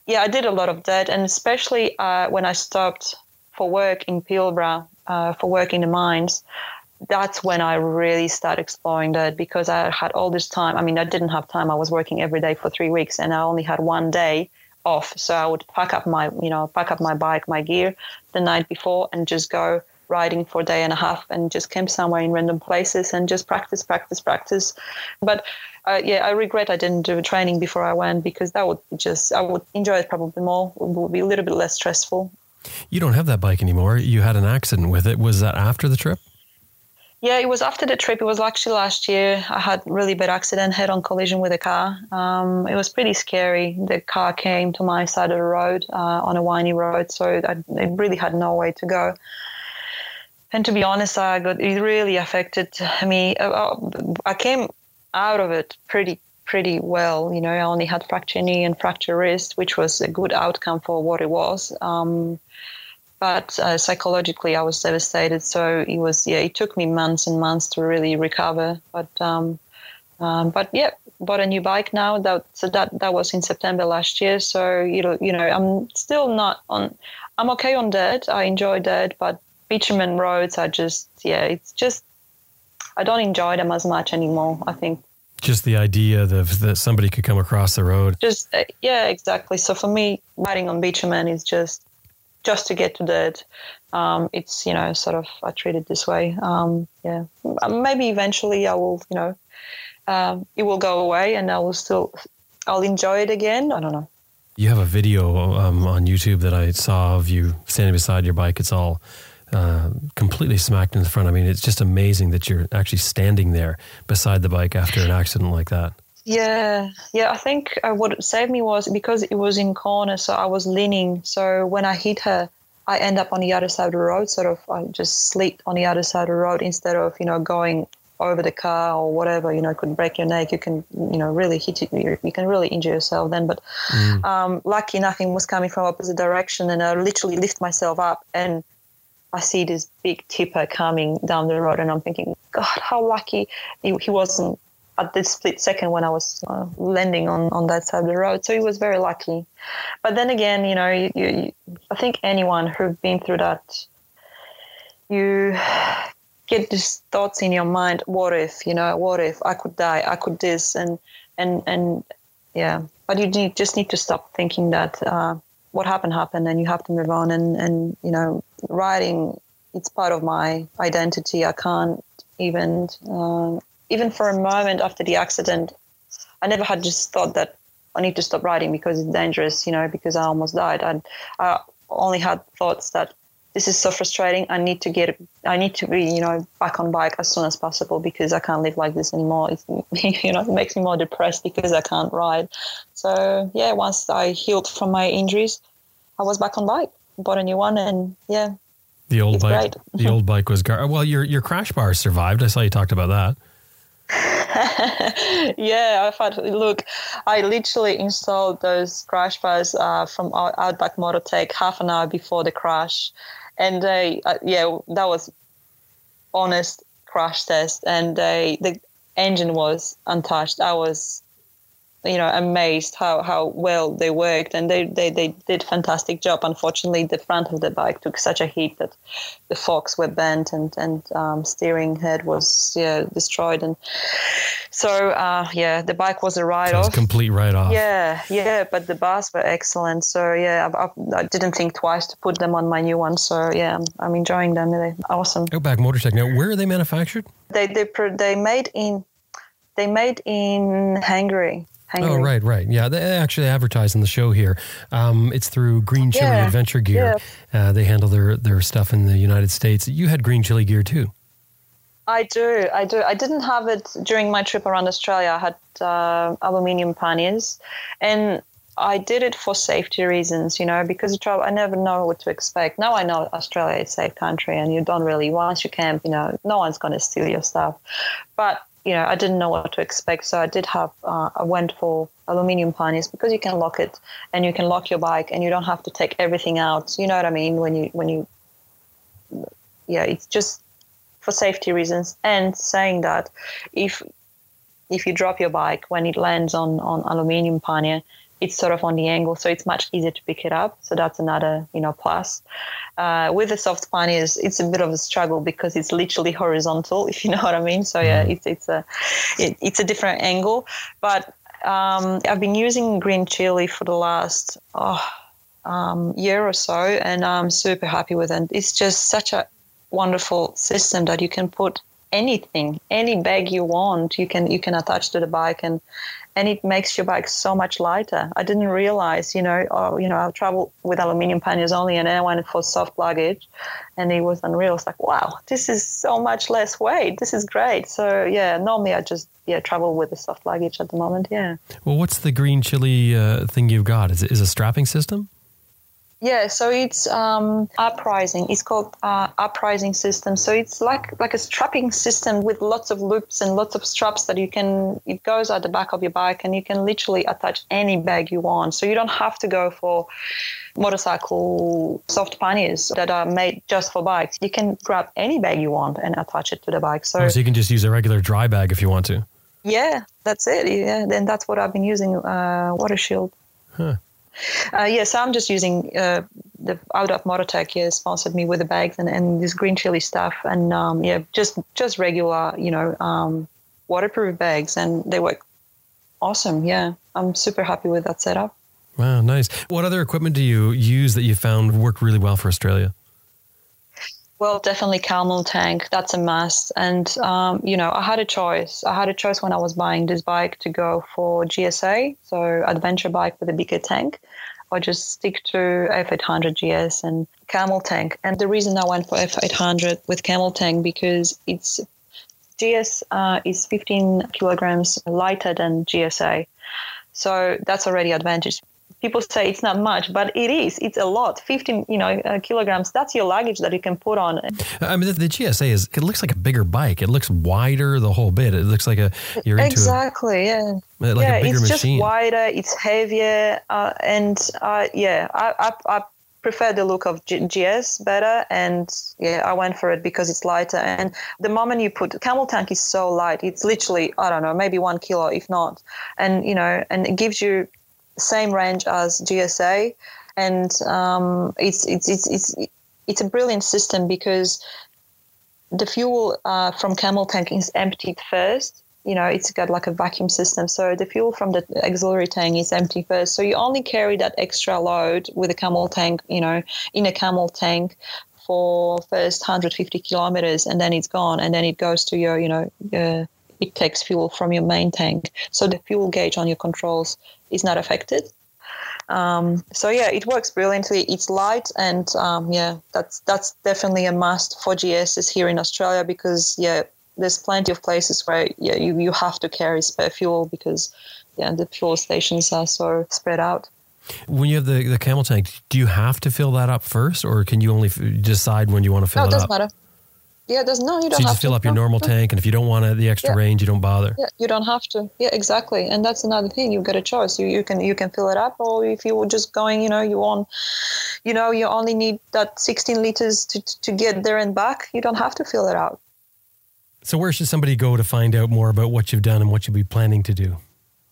yeah i did a lot of that. And especially uh, when i stopped for work in Pilbara uh, for work in the mines that's when I really started exploring that because I had all this time. I mean, I didn't have time. I was working every day for three weeks, and I only had one day off. So I would pack up my, you know, pack up my bike, my gear the night before, and just go riding for a day and a half, and just camp somewhere in random places and just practice, practice, practice. But uh, yeah, I regret I didn't do training before I went because that would just I would enjoy it probably more. It would be a little bit less stressful. You don't have that bike anymore. You had an accident with it. Was that after the trip? Yeah, it was after the trip. It was actually last year. I had really bad accident, head-on collision with a car. Um, it was pretty scary. The car came to my side of the road uh, on a windy road, so I, it really had no way to go. And to be honest, I got it really affected me. Uh, uh, I came out of it pretty pretty well. You know, I only had fracture knee and fracture wrist, which was a good outcome for what it was. Um, but uh, psychologically I was devastated. So it was yeah, it took me months and months to really recover. But um, um, but yeah, bought a new bike now. That so that that was in September last year. So you know you know I'm still not on. I'm okay on dirt. I enjoy dirt, but bitumen roads are just yeah, it's just I don't enjoy them as much anymore. I think just the idea that, that somebody could come across the road. Just uh, yeah, exactly. So for me, riding on bitumen is just just to get to that. Um, it's you know sort of I treat it this way. Um, yeah, maybe eventually I will you know um, it will go away and I will still I'll enjoy it again. I don't know. You have a video um, on YouTube that I saw of you standing beside your bike. It's all uh, completely smacked in the front. I mean, it's just amazing that you're actually standing there beside the bike after an accident like that. Yeah, yeah. I think uh, what saved me was because it was in corner, so I was leaning. So when I hit her, I end up on the other side of the road. Sort of, I just slid on the other side of the road instead of you know going over the car or whatever. You know, could break your neck. You can you know really hit it. You can really injure yourself then. But mm. um, lucky nothing was coming from opposite direction, and I literally lift myself up and. I see this big tipper coming down the road, and I'm thinking, God, how lucky he, he wasn't at this split second when I was uh, landing on, on that side of the road. So he was very lucky. But then again, you know, you, you, I think anyone who's been through that, you get these thoughts in your mind. What if, you know, what if I could die? I could this and and and yeah. But you need, just need to stop thinking that uh, what happened happened, and you have to move on. And and you know, writing it's part of my identity. I can't even uh, even for a moment after the accident, I never had just thought that I need to stop riding because it's dangerous, you know, because I almost died. I, I only had thoughts that this is so frustrating. I need to get, I need to be, you know, back on bike as soon as possible because I can't live like this anymore. It's, you know, it makes me more depressed because I can't ride. So yeah, once I healed from my injuries, I was back on bike, bought a new one, and yeah. The old bike, the old bike was gar- well. Your your crash bar survived. I saw you talked about that. yeah, I've had look. I literally installed those crash bars uh, from Outback Motortek half an hour before the crash, and uh, yeah, that was honest crash test, and the engine was untouched. I was you know amazed how, how well they worked. And they, they, they did fantastic job. Unfortunately the front of the bike took such a hit that the forks were bent and and um, steering head was yeah destroyed. And so uh, yeah the bike was a write off complete write off yeah yeah but the bars were excellent. So yeah I, I, I, didn't think twice to put them on my new one. So yeah I'm, I'm enjoying them. They're awesome. Outback Motortek. Now where are they manufactured? They they they made in they made in Hungary Oh, right, right. Yeah, they actually advertise in the show here. Um, it's through Green Chili yeah. Adventure Gear. Yeah. Uh, they handle their, their stuff in the United States. You had Green Chili gear too. I do. I do. I didn't have it during my trip around Australia. I had uh, aluminium panniers, and I did it for safety reasons, you know, because I never know what to expect. Now I know Australia is a safe country, and you don't really once you camp, you know, no one's going to steal your stuff. But you know, I didn't know what to expect. So I did have, uh, I went for aluminium panniers because you can lock it and you can lock your bike and you don't have to take everything out. You know what I mean? When you, when you, yeah, it's just for safety reasons. And saying that if, if you drop your bike when it lands on, on aluminium pannier, it's sort of on the angle, so it's much easier to pick it up. So that's another, you know, plus. Uh, with the soft panniers, it's a bit of a struggle because it's literally horizontal, if you know what I mean. So yeah, mm-hmm. it's it's a it, it's a different angle. But um, I've been using green chili for the last oh, um, year or so, and I'm super happy with it. It's just such a wonderful system that you can put anything any bag you want you can you can attach to the bike and and it makes your bike so much lighter. I didn't realize, you know, oh, you know, I travel with aluminium panniers only, and I went for soft luggage, and it was unreal. It's like, wow, this is so much less weight. This is great. So yeah, normally I just yeah travel with the soft luggage at the moment. Yeah. Well, what's the green chili uh, thing you've got? Is it is a strapping system? Yeah, so it's um, uprising. It's called uh, uprising system. So it's like like a strapping system with lots of loops and lots of straps that you can. It goes at the back of your bike, and you can literally attach any bag you want. So you don't have to go for motorcycle soft panniers that are made just for bikes. You can grab any bag you want and attach it to the bike. So, oh, so you can just use a regular dry bag if you want to. Yeah, that's it. Yeah, then that's what I've been using. Uh, water shield. Huh. Uh, yes, I'm just using uh, the Outback Motortek. Yeah, sponsored me with the bags and, and this green chili stuff, and um, yeah, just just regular, you know, um, waterproof bags, and they work awesome. Yeah, I'm super happy with that setup. Wow, nice. What other equipment do you use that you found worked really well for Australia? Well, definitely Camel tank. That's a must. And um, you know, I had a choice. I had a choice when I was buying this bike to go for GSA, so adventure bike with a bigger tank, or just stick to F800 GS and Camel tank. And the reason I went for F800 with Camel tank because it's GS uh, is 15 kilograms lighter than GSA. So that's already advantage people say it's not much, but it is. It's a lot. 15, you know, uh, kilograms. That's your luggage that you can put on. I mean, the, the, GSA is. It looks like a bigger bike. It looks wider the whole bit. It looks like a you're into exactly. A, yeah. Like yeah, it's machine. just wider. It's heavier, uh, and uh, yeah, I, I, I prefer the look of G- GS better and yeah I went for it because it's lighter and the moment you put camel tank is so light it's literally I don't know maybe one kilo if not and you know and it gives you same range as GSA, and um, it's, it's it's it's it's a brilliant system because the fuel uh, from camel tank is emptied first. You know, it's got like a vacuum system. So the fuel from the auxiliary tank is empty first. So you only carry that extra load with a camel tank, you know, in a camel tank for first 150 kilometers and then it's gone and then it goes to your, you know, it takes fuel from your main tank. So the fuel gauge on your controls is not affected. Um, so yeah, it works brilliantly. It's light, and um, yeah, that's that's definitely a must for GSs here in Australia because yeah, there's plenty of places where yeah you, you have to carry spare fuel because yeah the fuel stations are so spread out. When you have the, the camel tank, do you have to fill that up first, or can you only f- decide when you want to fill no, it it doesn't up? matter. Yeah, there's no, you don't So you have just fill to. up your No, normal no. tank, and if you don't want the extra Yeah. range, you don't bother. Yeah, you don't have to. Yeah, exactly. And that's another thing. You've got a choice. You you can you can fill it up, or if you were just going, you know, you want, you know, you only need that 16 liters to to get there and back. You don't have to fill it out. So where should somebody go to find out more about what you've done and what you'll be planning to do?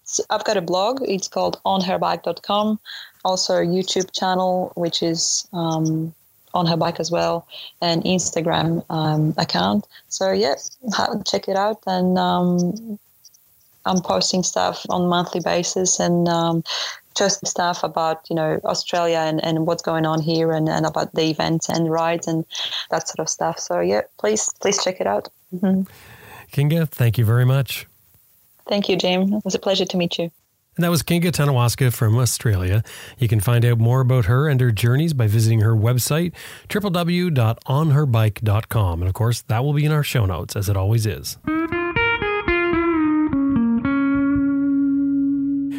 So I've got a blog. It's called onherbike.com. Also a YouTube channel, which is um, on her bike as well, and Instagram um, account. So yeah, check it out. And um, I'm posting stuff on monthly basis and um, just stuff about you know Australia and, and what's going on here and, and about the events and rides and that sort of stuff. So yeah, please please check it out. hmm Kinga, thank you very much. Thank you, Jim. It was a pleasure to meet you. And that was Kinga Tanajewska from Australia. You can find out more about her and her journeys by visiting her website, www.onherbike.com. And of course, that will be in our show notes, as it always is.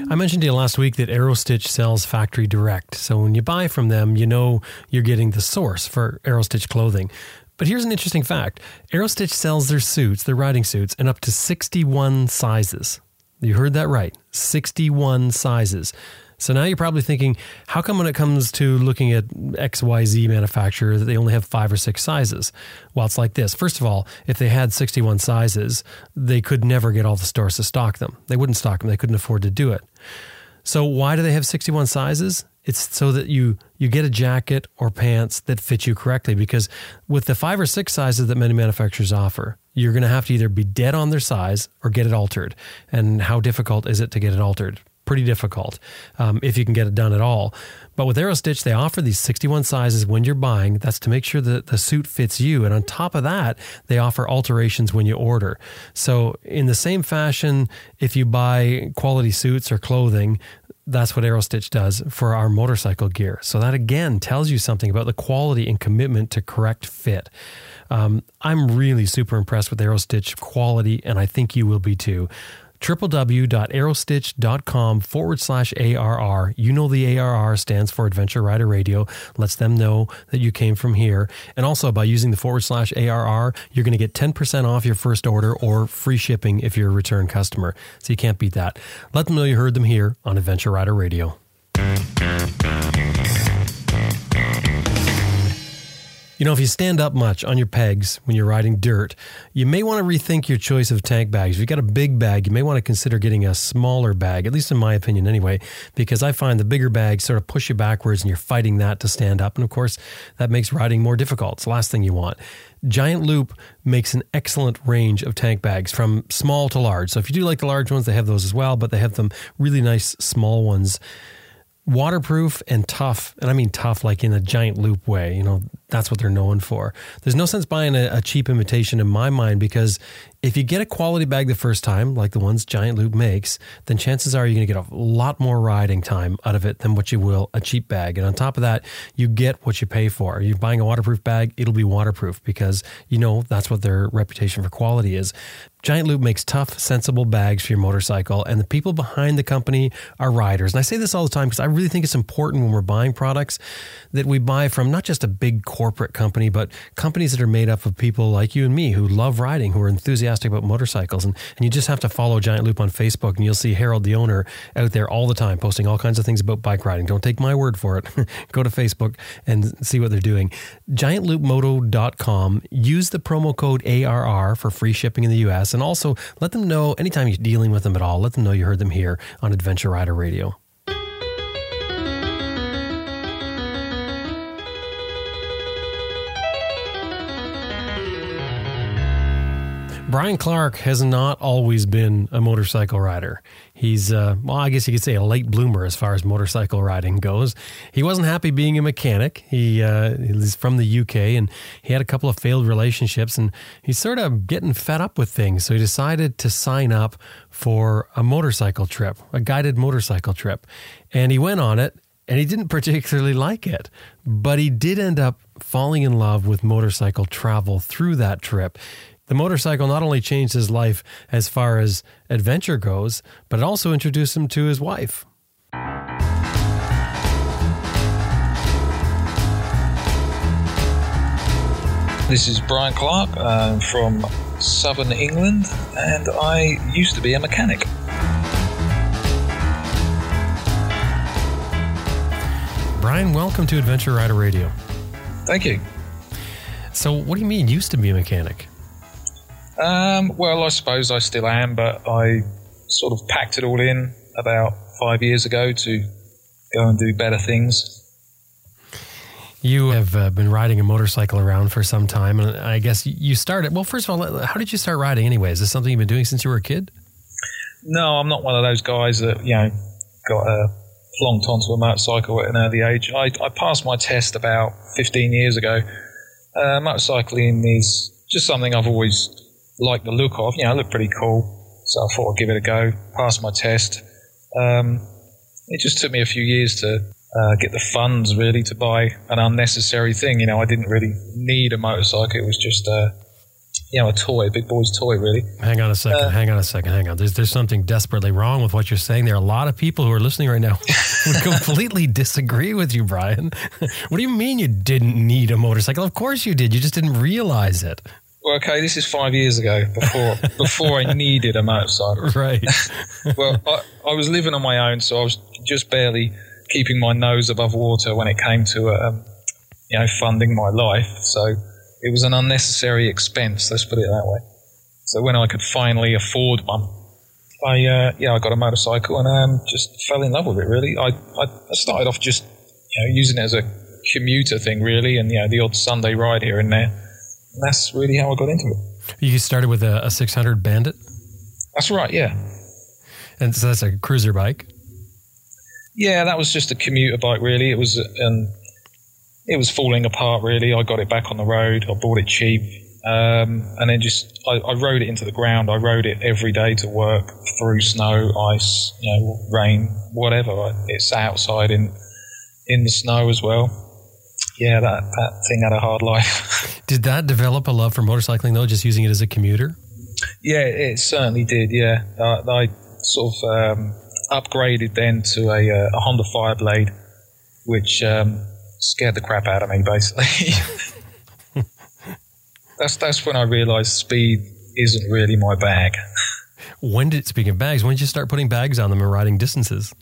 I mentioned to you last week that Aerostitch sells factory direct. So when you buy from them, you know you're getting the source for Aerostitch clothing. But here's an interesting fact Aerostitch sells their suits, their riding suits, in up to 61 sizes. You heard that right 61 sizes. So now you're probably thinking, how come when it comes to looking at XYZ manufacturer that they only have five or six sizes? Well, it's like this. First of all, if they had 61 sizes, they could never get all the stores to stock them. They wouldn't stock them. They couldn't afford to do it. So why do they have 61 sizes? It's so that you you get a jacket or pants that fit you correctly because with the 5 or 6 sizes that many manufacturers offer, you're going to have to either be dead on their size or get it altered. And how difficult is it to get it altered? Pretty difficult um, if you can get it done at all. But with Aerostitch, they offer these 61 sizes when you're buying. That's to make sure that the suit fits you. And on top of that, they offer alterations when you order. So, in the same fashion, if you buy quality suits or clothing, that's what Aerostitch does for our motorcycle gear. So that again tells you something about the quality and commitment to correct fit. Um, I'm really super impressed with Aerostitch quality, and I think you will be too www.aerostitch.com forward slash ARR. You know the ARR stands for Adventure Rider Radio. Lets them know that you came from here. And also by using the forward slash ARR, you're going to get 10% off your first order or free shipping if you're a return customer. So you can't beat that. Let them know you heard them here on Adventure Rider Radio. You know, if you stand up much on your pegs when you're riding dirt, you may want to rethink your choice of tank bags. If you've got a big bag, you may want to consider getting a smaller bag, at least in my opinion anyway, because I find the bigger bags sort of push you backwards and you're fighting that to stand up. And of course, that makes riding more difficult. It's the last thing you want. Giant Loop makes an excellent range of tank bags from small to large. So if you do like the large ones, they have those as well, but they have them really nice small ones waterproof and tough and i mean tough like in a giant loop way you know that's what they're known for. There's no sense buying a, a, cheap imitation in my mind because if you get a quality bag the first time like the ones giant loop makes then chances are you're going to get a lot more riding time out of it than what you will a cheap bag. And on top of that you get what you pay for. You're buying a waterproof bag it'll be waterproof because you know that's what their reputation for quality is Giant Loop makes tough, sensible bags for your motorcycle, and the people behind the company are riders. And I say this all the time because I really think it's important when we're buying products that we buy from not just a big corporate company, but companies that are made up of people like you and me who love riding, who are enthusiastic about motorcycles. And, and you just have to follow Giant Loop on Facebook, and you'll see Harold, the owner, out there all the time posting all kinds of things about bike riding. Don't take my word for it. Go to Facebook and see what they're doing. GiantLoopMoto.com. Use the promo code ARR for free shipping in the US. And also let them know anytime you're dealing with them at all, let them know you heard them here on Adventure Rider Radio. Brian Clarke has not always been a motorcycle rider. He's, uh, well, I guess you could say a late bloomer as far as motorcycle riding goes. He wasn't happy being a mechanic. He, uh, he's from the UK and he had a couple of failed relationships and he's sort of getting fed up with things. So he decided to sign up for a motorcycle trip, a guided motorcycle trip. And he went on it and he didn't particularly like it, but he did end up falling in love with motorcycle travel through that trip. The motorcycle not only changed his life as far as adventure goes, but it also introduced him to his wife. This is Brian Clarke uh, from southern England, and I used to be a mechanic. Brian, welcome to Adventure Rider Radio. Thank you. So, what do you mean used to be a mechanic? Um, well, I suppose I still am, but I sort of packed it all in about five years ago to go and do better things. You have uh, been riding a motorcycle around for some time, and I guess you started. Well, first of all, how did you start riding anyway? Is this something you've been doing since you were a kid? No, I'm not one of those guys that, you know, got a plonked onto a motorcycle at an early age. I, I passed my test about 15 years ago. Uh, motorcycling is just something I've always liked the look of. You know, it looked pretty cool, so I thought I'd give it a go. Passed my test. Um, it just took me a few years to uh, get the funds really to buy an unnecessary thing. You know, I didn't really need a motorcycle. It was just uh, you know, a toy, a big boy's toy, really. Hang on a second. Uh, hang on a second. Hang on. There's there's something desperately wrong with what you're saying. There are a lot of people who are listening right now would completely disagree with you, Brian. what do you mean you didn't need a motorcycle? Of course you did. You just didn't realize it. Well, okay, this is five years ago before before I needed a motorcycle. Right. well, I, I, was living on my own, so I was just barely keeping my nose above water when it came to um, you know funding my life. So it was an unnecessary expense. Let's put it that way. So when I could finally afford one, I uh, yeah I got a motorcycle and um, just fell in love with it. Really, I, I, I started off just you know, using it as a commuter thing, really, and you know the odd Sunday ride here and there. And that's really how I got into it. You started with a, a 600 Bandit. That's right, yeah. And so that's a cruiser bike. Yeah, that was just a commuter bike. Really, it was um, it was falling apart really. I got it back on the road. I bought it cheap. Um, and then just I, I, rode it into the ground. I rode it every day to work through snow, ice, you know, rain, whatever. It's outside in in the snow as well. Yeah, that that thing had a hard life. did that develop a love for motorcycling though? Just using it as a commuter? Yeah, it certainly did. Yeah, uh, I sort of um, upgraded then to a, uh, a Honda Fireblade, which um, scared the crap out of me, basically. that's that's when I realised speed isn't really my bag. When did speaking of bags, when did you start putting bags on them and riding distances?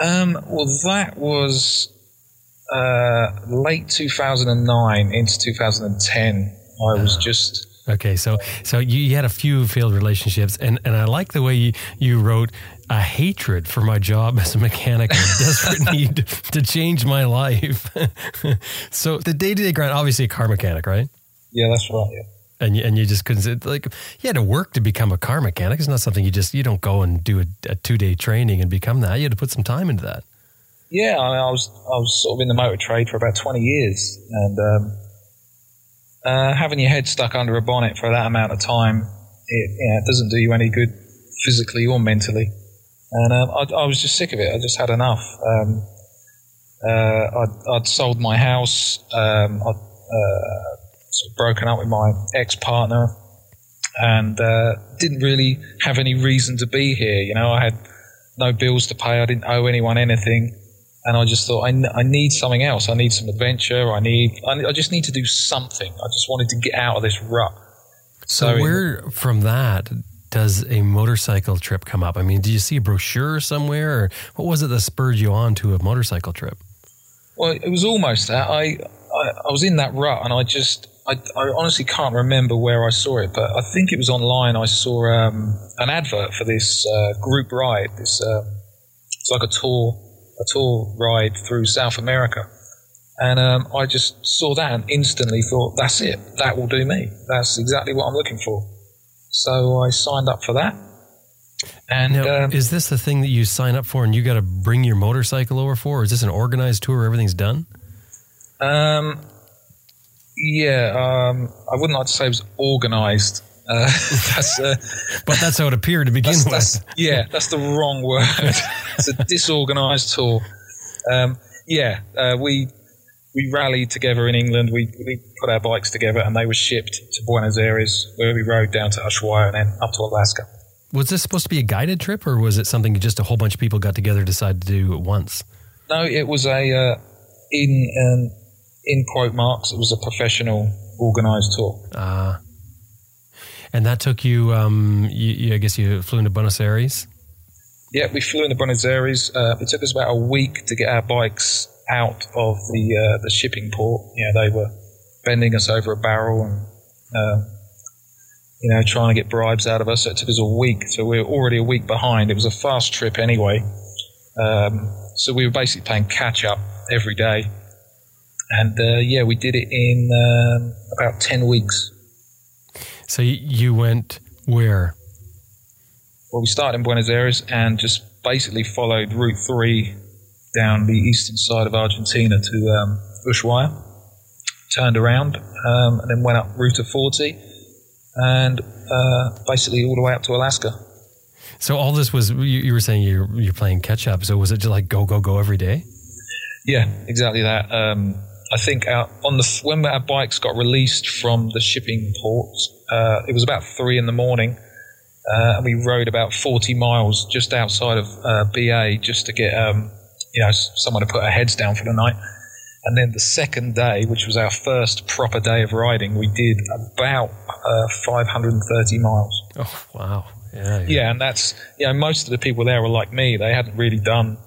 Um, well, that was uh, late 2009 into 2010. I was ah. just Okay, so so you, you, had a few failed relationships, and, and I like the way you, you wrote a hatred for my job as a mechanic a desperate need to change my life. so the day to day grind, obviously a car mechanic, right? Yeah, that's right. Yeah. And you, and you just couldn't like you had to work to become a car mechanic. It's not something you just you don't go and do a, a two day training and become that. You had to put some time into that. Yeah, I, mean, I was I was sort of in the motor trade for about twenty years, and um, uh, having your head stuck under a bonnet for that amount of time, it, you know, it doesn't do you any good physically or mentally. And um, I, I, was just sick of it. I just had enough. Um, uh, I'd, I'd, sold my house. Um, I'd uh, sort of broken up with my ex partner, and uh, didn't really have any reason to be here. You know, I had no bills to pay. I didn't owe anyone anything, and I just thought I, I need something else. I need some adventure. I need. I, I just need to do something. I just wanted to get out of this rut. So, so where from that does a motorcycle trip come up? I mean, did you see a brochure somewhere, or what was it that spurred you on to a motorcycle trip? Well, it was almost that. I I, I was in that rut, and I just I, I, honestly can't remember where I saw it, but I think it was online. I saw um, an advert for this uh, group ride. This uh, it's like a tour a tour ride through South America, And um, I just saw that and instantly thought, that's it. That will do me. That's exactly what I'm looking for. So I signed up for that. And Now, um, is this the thing that you sign up for and you got to bring your motorcycle over for? Or is this an organized tour where everything's done? um, yeah, um, I wouldn't like to say it was organised. Uh, that's uh, But that's how it appeared to begin that's, with. that's, yeah, that's the wrong word. it's a disorganised tour. Um, yeah, uh, we we rallied together in England. We we put our bikes together, and they were shipped to Buenos Aires, where we rode down to Ushuaia and then up to Alaska. Was this supposed to be a guided trip or was it something just a whole bunch of people got together decided to do at once? No, it was a uh, in um, in quote marks. It was a professional organised tour. Uh, and that took you, um, you, I guess you flew into Buenos Aires. Yeah, we flew into Buenos Aires. Uh, it took us about a week to get our bikes out of the uh, the shipping port. You know, they were bending us over a barrel and uh, you know trying to get bribes out of us. So it took us a week. So we were already a week behind. It was a fast trip anyway. Um, so we were basically playing catch up every day. And uh, yeah, we did it in um, about ten weeks. So you, went where? Well, we started in Buenos Aires and just basically followed Route 3 down the eastern side of Argentina to um, Ushuaia, turned around, um, and then went up Route 40 and uh, basically all the way up to Alaska. So all this was, you, you were saying you're, you're playing catch up. So was it just like go, go, go every day? Yeah, exactly that. Um, I think our, on the when our bikes got released from the shipping ports, uh, it was about three in the morning, uh, and we rode about forty miles just outside of uh, BA just to get um, you know someone to put our heads down for the night. And then the second day, which was our first proper day of riding, we did about uh, 530 miles. Oh, wow. Yeah. Yeah, and that's you know most of the people there were like me; they hadn't really done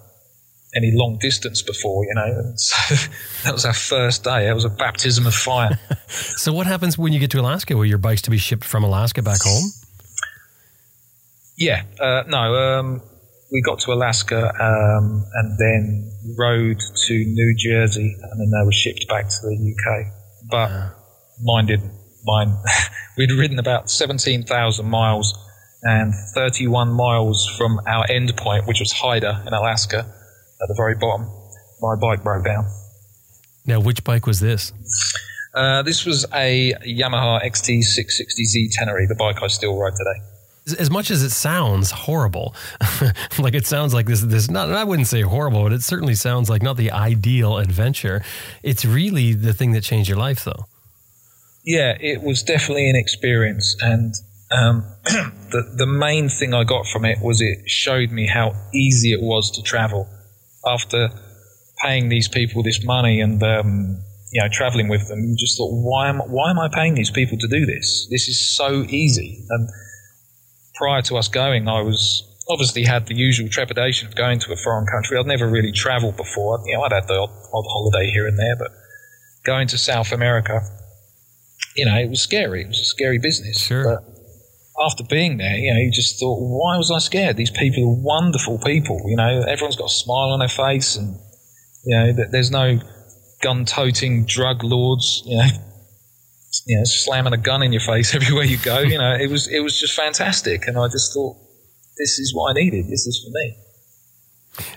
any long distance before, you know. And so that was our first day. It was a baptism of fire. So what happens when you get to Alaska? Were your bikes to be shipped from Alaska back home? yeah, uh, no, um, we got to Alaska um, and then rode to New Jersey, and then they were shipped back to the UK. But mine didn't. Mine, we'd ridden about seventeen thousand miles. And 31 miles from our end point, which was Hyder in Alaska, at the very bottom, my bike broke down. Now, which bike was this? Uh, this was a Yamaha XT660Z Tenere, the bike I still ride today. As- As much as it sounds horrible, like it sounds like this, this not, I wouldn't say horrible, but it certainly sounds like not the ideal adventure. It's really the thing that changed your life, though. Yeah, it was definitely an experience, and um, the the main thing I got from it was it showed me how easy it was to travel. After paying these people this money and um, you know traveling with them, you just thought, why am why am I paying these people to do this? This is so easy. And prior to us going, I was obviously had the usual trepidation of going to a foreign country. I'd never really travelled before. You know, I'd had the odd, odd holiday here and there, but going to South America, you know, it was scary. It was a scary business. Sure. But after being there, you know, you just thought, why was I scared? These people are wonderful people. You know, everyone's got a smile on their face, and you know, there's no gun-toting drug lords. You know, you know, slamming a gun in your face everywhere you go. You know, it was it was just fantastic, and I just thought, this is what I needed. This is for me.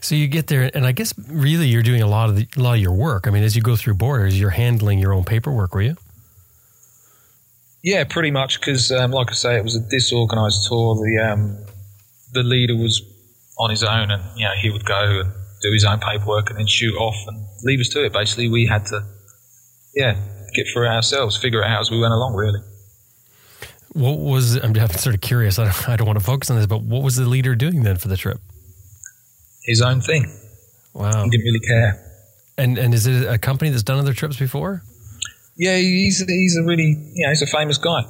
So you get there, and I guess really you're doing a lot of the, a lot of your work. I mean, as you go through borders, you're handling your own paperwork, were you? Yeah, pretty much because, um, like I say, it was a disorganized tour. The um, the leader was on his own, and you know he would go and do his own paperwork and then shoot off and leave us to it. Basically, we had to, yeah, get through it ourselves, figure it out as we went along. Really, What was I'm sort of curious. I don't, I don't want to focus on this, but what was the leader doing then for the trip? his own thing. Wow. He didn't really care. And and is it a company that's done other trips before? Yeah, he's he's a really you know he's a famous guy.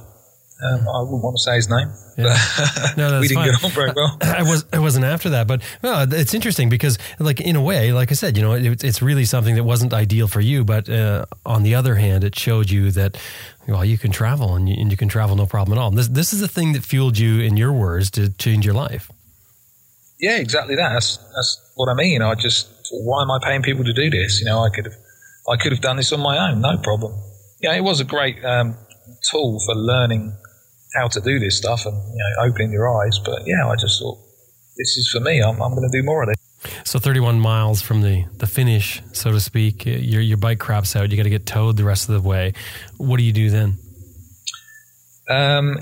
Um, I wouldn't want to say his name. Yeah. No, that's we didn't fine. get on very well. I was I wasn't after that, but well, it's interesting because, like in a way, like I said, you know, it, it's really something that wasn't ideal for you. But uh, on the other hand, it showed you that well, you can travel and you, and you can travel no problem at all. And This this is the thing that fueled you, in your words, to change your life. Yeah, exactly that. That's that's what I mean. I just why am I paying people to do this? You know, I could have I could have done this on my own, no problem. Yeah, it was a great um, tool for learning how to do this stuff and you know opening your eyes. But yeah, I just thought this is for me. I'm, I'm going to do more of it. So 31 miles from the, the finish, so to speak, your, your bike craps out. You got to get towed the rest of the way. What do you do then? Um,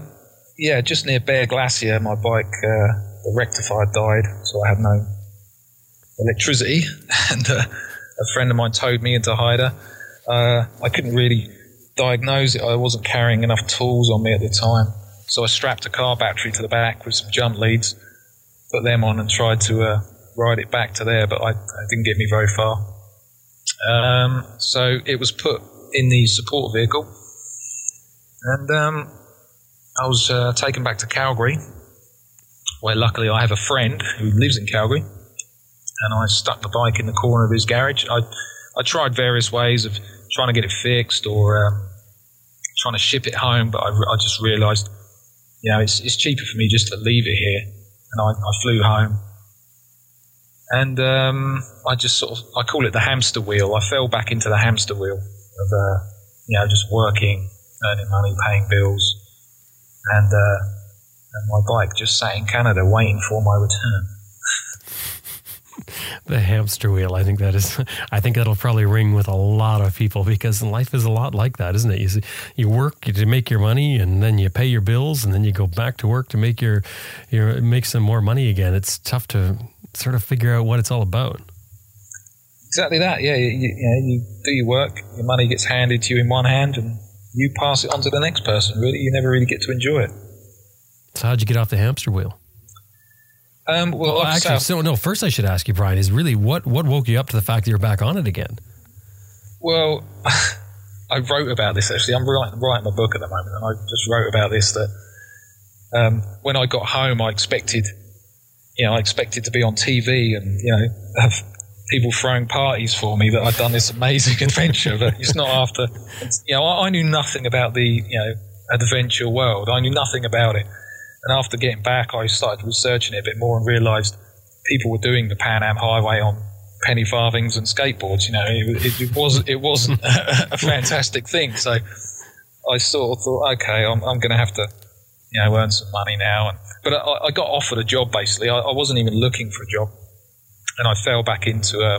yeah, just near Bear Glacier, my bike, uh, the rectifier died, so I had no electricity, and uh, a friend of mine towed me into Hyder. Uh, I couldn't really diagnose it. I wasn't carrying enough tools on me at the time, so I strapped a car battery to the back with some jump leads, put them on, and tried to uh, ride it back to there, but I, it didn't get me very far. Um, so it was put in the support vehicle, and um, I was uh, taken back to Calgary, where luckily I have a friend who lives in Calgary, and I stuck the bike in the corner of his garage. I I tried various ways of trying to get it fixed or um, trying to ship it home, but I, I just realised, you know, it's, it's cheaper for me just to leave it here. And I, I flew home and um, I just sort of I call it the hamster wheel. I fell back into the hamster wheel of uh, you know just working, earning money, paying bills, and, uh, and my bike just sat in Canada waiting for my return. The hamster wheel. I think that is. I think that'll probably ring with a lot of people because life is a lot like that, isn't it? You see, you work to make your money, and then you pay your bills, and then you go back to work to make your your make some more money again. It's tough to sort of figure out what it's all about. Exactly that. Yeah, you, you, know, you do your work, your money gets handed to you in one hand, and you pass it on to the next person. Really, you never really get to enjoy it. So, how'd you get off the hamster wheel? Um, well, well actually, so no. First, I should ask you, Brian, is really what what woke you up to the fact that you're back on it again? Well, I wrote about this actually. I'm writing, writing a book at the moment, and I just wrote about this that um, when I got home, I expected you know, I expected to be on TV and, you know, have people throwing parties for me that I'd done this amazing adventure, but it's not after, you know, I, I, knew nothing about the, you know, adventure world. I knew nothing about it. And after getting back, I started researching it a bit more and realized people were doing the Pan Am Highway on penny farthings and skateboards. You know, it, it, it was it wasn't a, a, fantastic thing. So I sort of thought, okay, I'm, I'm going to have to, you know, earn some money now. And but I, I got offered a job basically. I, I, wasn't even looking for a job, and I fell back into uh,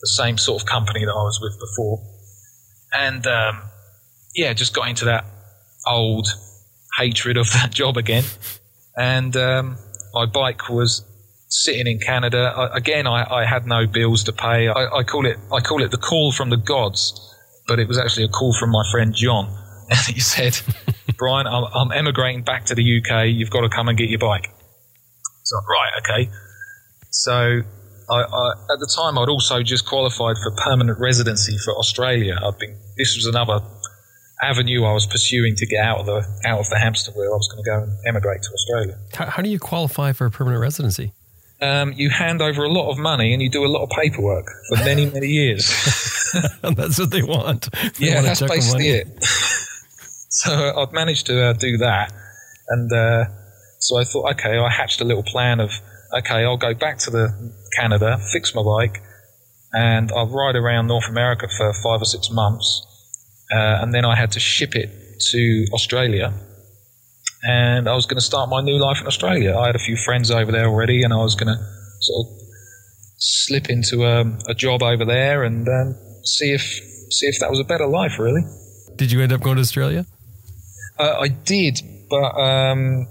the same sort of company that I was with before, and um, yeah, just got into that old hatred of that job again. And um, my bike was sitting in Canada. I, again, I, I, had no bills to pay. I, I, call it I call it the call from the gods, but it was actually a call from my friend John, and he said. Brian, I'm, I'm emigrating back to the UK. You've got to come and get your bike. So, right, okay. So, I, I, at the time, I'd also just qualified for permanent residency for Australia. I'd been, this was another avenue I was pursuing to get out of the out of the hamster wheel. I was going to go and emigrate to Australia. How, how do you qualify for a permanent residency? Um, you hand over a lot of money and you do a lot of paperwork for many many years. that's what they want. They yeah, want that's basically it. So I'd managed to uh, do that, and uh, so I thought, okay, I hatched a little plan of, okay, I'll go back to the Canada, fix my bike, and I'll ride around North America for five or six months, uh, and then I had to ship it to Australia, and I was going to start my new life in Australia. I had a few friends over there already, and I was going to sort of slip into um, a job over there and um, see if see if that was a better life, really. Did you end up going to Australia? Uh, I did, but um,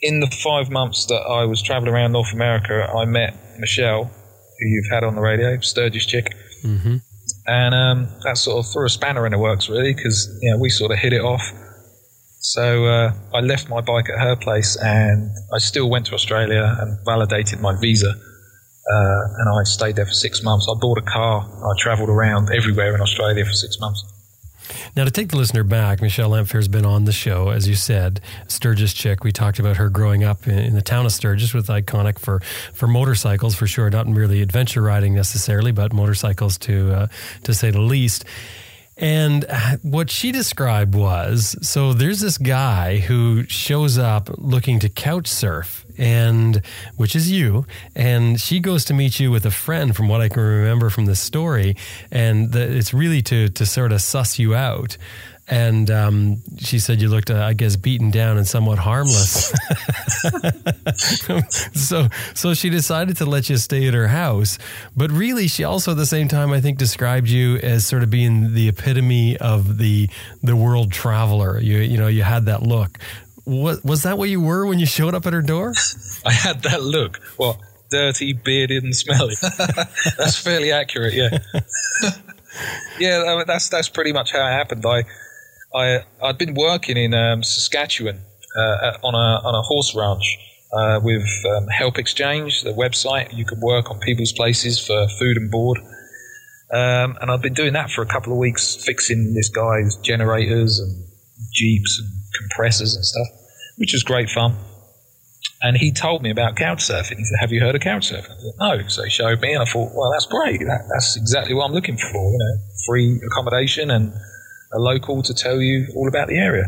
in the five months that I was traveling around North America, I met Michelle, who you've had on the radio, Sturgis chick. Mm-hmm. And um, that sort of threw a spanner in the works, really, because you know, we sort of hit it off. So uh, I left my bike at her place, and I still went to Australia and validated my visa. Uh, and I stayed there for six months. I bought a car. I travelled around everywhere in Australia for six months. Now, to take the listener back, Michelle Lamphere has been on the show, as you said, Sturgis chick. We talked about her growing up in, in the town of Sturgis, with iconic for for motorcycles for sure, not merely adventure riding necessarily, but motorcycles to uh, to say the least. And what she described was so there's this guy who shows up looking to couch surf, and which is you. And she goes to meet you with a friend, from what I can remember from the story. And the, it's really to, to sort of suss you out and um, she said you looked, uh, I guess, beaten down and somewhat harmless. so, so she decided to let you stay at her house. But really, she also, at the same time, I think, described you as sort of being the epitome of the the world traveler. You, you know, you had that look. What was that? What you were when you showed up at her door? I had that look. What? Dirty, bearded, and smelly. that's fairly accurate. Yeah. yeah, that's that's pretty much how it happened. I I I'd been working in um, Saskatchewan uh, on a on a horse ranch uh, with um, Help Exchange, the website. You could work on people's places for food and board. Um, and I'd been doing that for a couple of weeks, fixing this guy's generators and jeeps and compressors and stuff, which was great fun. And he told me about couch surfing. He said, "Have you heard of couch surfing?" I said, "No." So he showed me, and I thought, "Well, that's great. That, that's exactly what I'm looking for. You know, free accommodation and a local to tell you all about the area.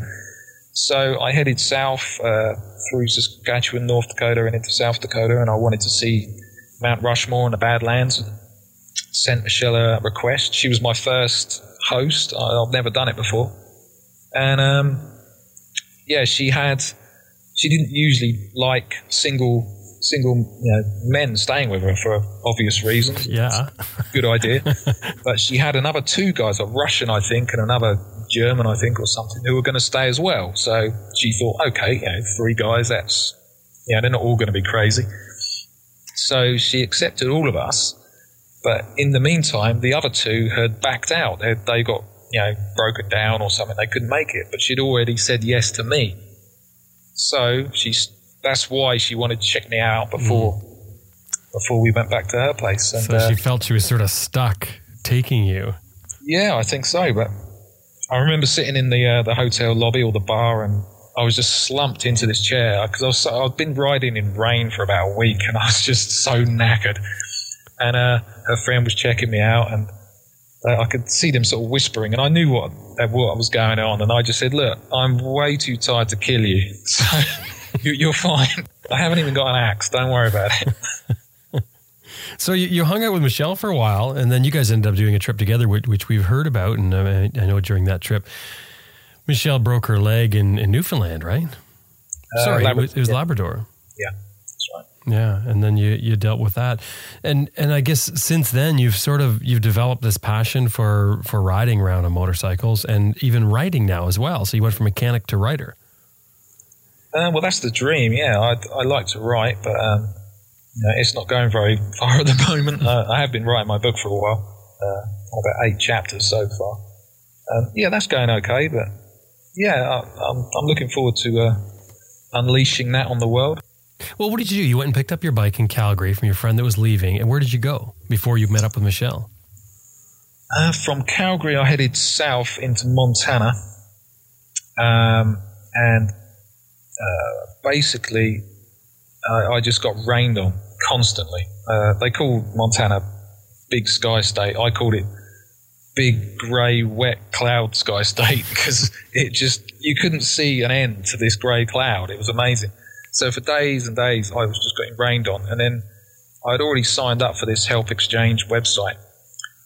So I headed south uh, through Saskatchewan, North Dakota, and into South Dakota, and I wanted to see Mount Rushmore and the Badlands. Sent Michelle a request. She was my first host. I, have never done it before, and um, yeah, she had. She didn't usually like single single you know, men staying with her for obvious reasons. Yeah. Good idea. but she had another two guys, a Russian, I think, and another German, I think, or something, who were going to stay as well. So she thought, okay, you know, three guys, that's, yeah, they're not all going to be crazy. So she accepted all of us. But in the meantime, the other two had backed out. They, they got, you know, broken down or something. They couldn't make it. But she'd already said yes to me. So she that's why she wanted to check me out before mm. before we went back to her place. And, so she uh, felt she was sort of stuck taking you. Yeah, I think so. But I remember sitting in the uh, the hotel lobby or the bar, and I was just slumped into this chair because I was so, I'd been riding in rain for about a week, and I was just so knackered. And uh, her friend was checking me out, and uh, I could see them sort of whispering, and I knew what what was going on, and I just said, "Look, I'm way too tired to kill you." So you, are fine. I haven't even got an axe. Don't worry about it. so you, you, hung out with Michelle for a while, and then you guys ended up doing a trip together, which, which we've heard about, and I, I, know during that trip, Michelle broke her leg in, in Newfoundland, right? Uh, Sorry, Labrador, it was, it was yeah. Labrador. Yeah, that's right. Yeah, and then you you dealt with that, and and I guess since then you've sort of you've developed this passion for for riding around on motorcycles and even writing now as well. So you went from mechanic to writer. Uh, well, that's the dream. Yeah, I, I like to write, but um, you know, it's not going very far at the moment. Uh, I have been writing my book for a while, uh, about eight chapters so far. Um, yeah, that's going okay, but yeah, I, am I'm, I'm looking forward to uh, unleashing that on the world. Well, what did you do? You went and picked up your bike in Calgary from your friend that was leaving, and where did you go before you met up with Michelle? Uh, from Calgary, I headed south into Montana, um, and uh, basically, uh, I just got rained on constantly. Uh, they call Montana big sky state. I called it big grey wet cloud sky state because it just you couldn't see an end to this grey cloud. It was amazing. So for days and days, I was just getting rained on, and then I'd already signed up for this Help Exchange website,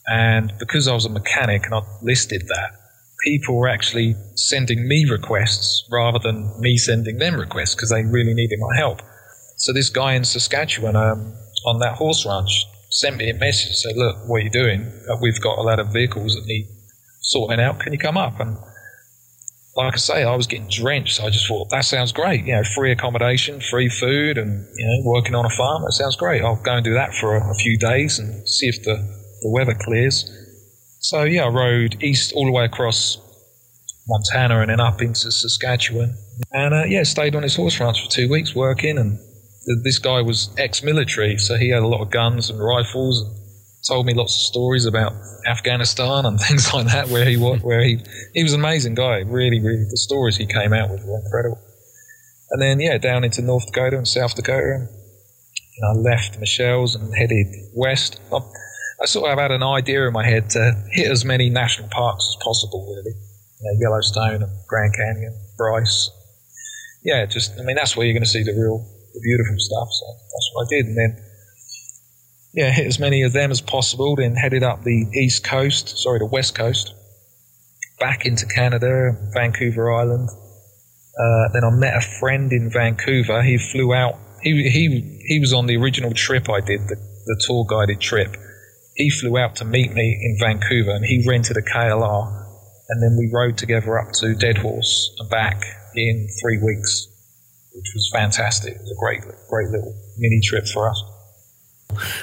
and because I was a mechanic and I listed that, people were actually sending me requests rather than me sending them requests because they really needed my help. So this guy in Saskatchewan um, on that horse ranch sent me a message said, "Look, what are you doing? Uh, we've got a lot of vehicles that need sorting out. Can you come up?" And like I say, I was getting drenched. So I just thought that sounds great. You know, free accommodation, free food, and you know, working on a farm. That sounds great. I'll go and do that for a, a few days and see if the, the weather clears. So yeah, I rode east all the way across Montana and then up into Saskatchewan, and uh, yeah, stayed on his horse ranch for two weeks working. And this guy was ex-military, so he had a lot of guns and rifles, and told me lots of stories about Afghanistan and things like that. Where he was, where he he was an amazing guy. Really, really, the stories he came out with were incredible. And then yeah, down into North Dakota and South Dakota. And, I left Michelle's and headed west. I sort of had an idea in my head to hit as many national parks as possible, really. You know, Yellowstone and Grand Canyon, Bryce. Yeah, just, I mean, that's where you're going to see the real, the beautiful stuff. So that's what I did. And then, yeah, hit as many of them as possible, then headed up the east coast, sorry, the west coast, back into Canada, Vancouver Island. Uh, then I met a friend in Vancouver. He flew out. He, he, he was on the original trip I did, the, the tour guided trip. He flew out to meet me in Vancouver and he rented a KLR. And then we rode together up to Deadhorse and back in three weeks, which was fantastic. It was a great, great little mini trip for us.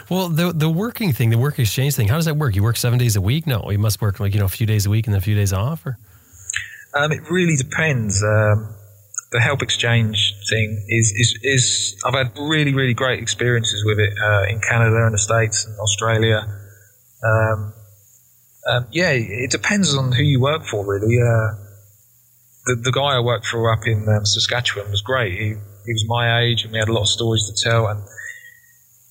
Well, the the working thing, the work exchange thing, how does that work? You work seven days a week? No, you must work like you know a few days a week and then a few days off, or um, it really depends. Um, the help exchange thing is, is is I've had really really great experiences with it uh, in Canada and the States and Australia. Um, um yeah, it depends on who you work for, really. Uh, the, the guy I worked for up in um, Saskatchewan was great. He, he was my age, and we had a lot of stories to tell. And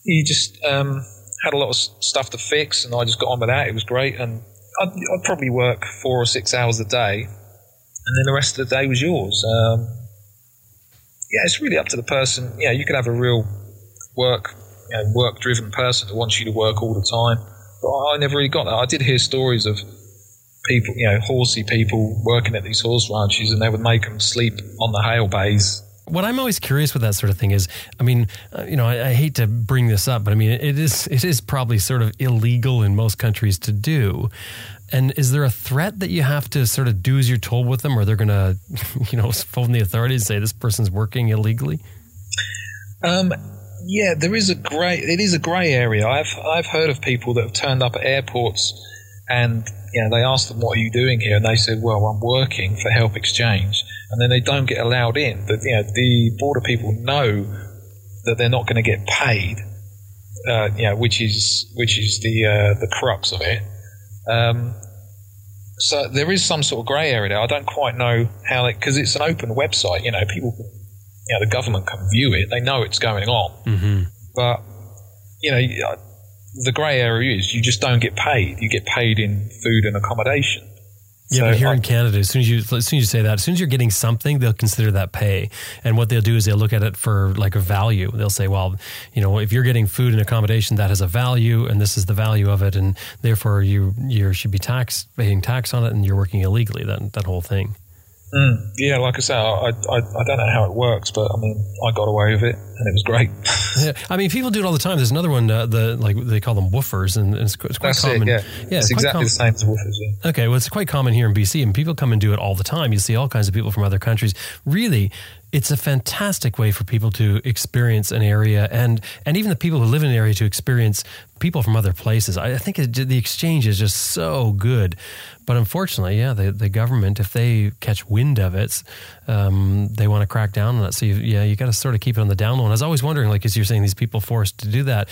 he just um, had a lot of stuff to fix, and I just got on with that. It was great, and I'd, I'd, probably work four or six hours a day, and then the rest of the day was yours. Um, yeah, it's really up to the person. Yeah, you could have a real work, you know, work-driven person that wants you to work all the time. I never really got that. I did hear stories of people, you know, horsey people working at these horse ranches, and they would make them sleep on the hail bays what I'm always curious with that sort of thing is, I mean, uh, you know, I, I, hate to bring this up, but I mean, it is it is probably sort of illegal in most countries to do. And is there a threat that you have to sort of do as you're told with them, or they're going to, you know, phone the authorities and say this person's working illegally? Um, yeah, there is a grey. It is a grey area. I've I've heard of people that have turned up at airports, and you know, they asked them, "What are you doing here?" And they said, "Well, I'm working for Help Exchange." and then they don't get allowed in. But you know, the border people know that they're not going to get paid. Uh, you know, which is which is the uh, the crux of it. Um, so there is some sort of grey area there. I don't quite know how it because it's an open website. You know, people, you know, the government can view it. They know it's going on, mm-hmm. but you know, uh, the grey area is you just don't get paid. You get paid in food and accommodation. Yeah, so but here I, in Canada, as soon as you as soon as you say that, as soon as you're getting something, they'll consider that pay. And what they'll do is they'll look at it for like a value. They'll say, well, you know, if you're getting food and accommodation, that has a value, and this is the value of it, and therefore you you should be tax paying tax on it, and you're working illegally. That that whole thing. Mm, yeah, like I say, I, I, I don't know how it works, but I mean, I got away with it, and it was great. yeah, I mean, people do it all the time. There's another one, uh, the like they call them woofers, and it's, it's quite That's common. It, yeah, yeah, it's, exactly com- the same as woofers. Yeah. Okay, well, it's quite common here in BC, and people come and do it all the time. You see all kinds of people from other countries. Really, it's a fantastic way for people to experience an area and and even the people who live in an area to experience people from other places. I think it, the exchange is just so good. But unfortunately, yeah, the, the government, if they catch wind of it, um, they want to crack down on it. So, you, yeah, you got to sort of keep it on the down low. And I was always wondering, like, as you're saying, these people forced to do that,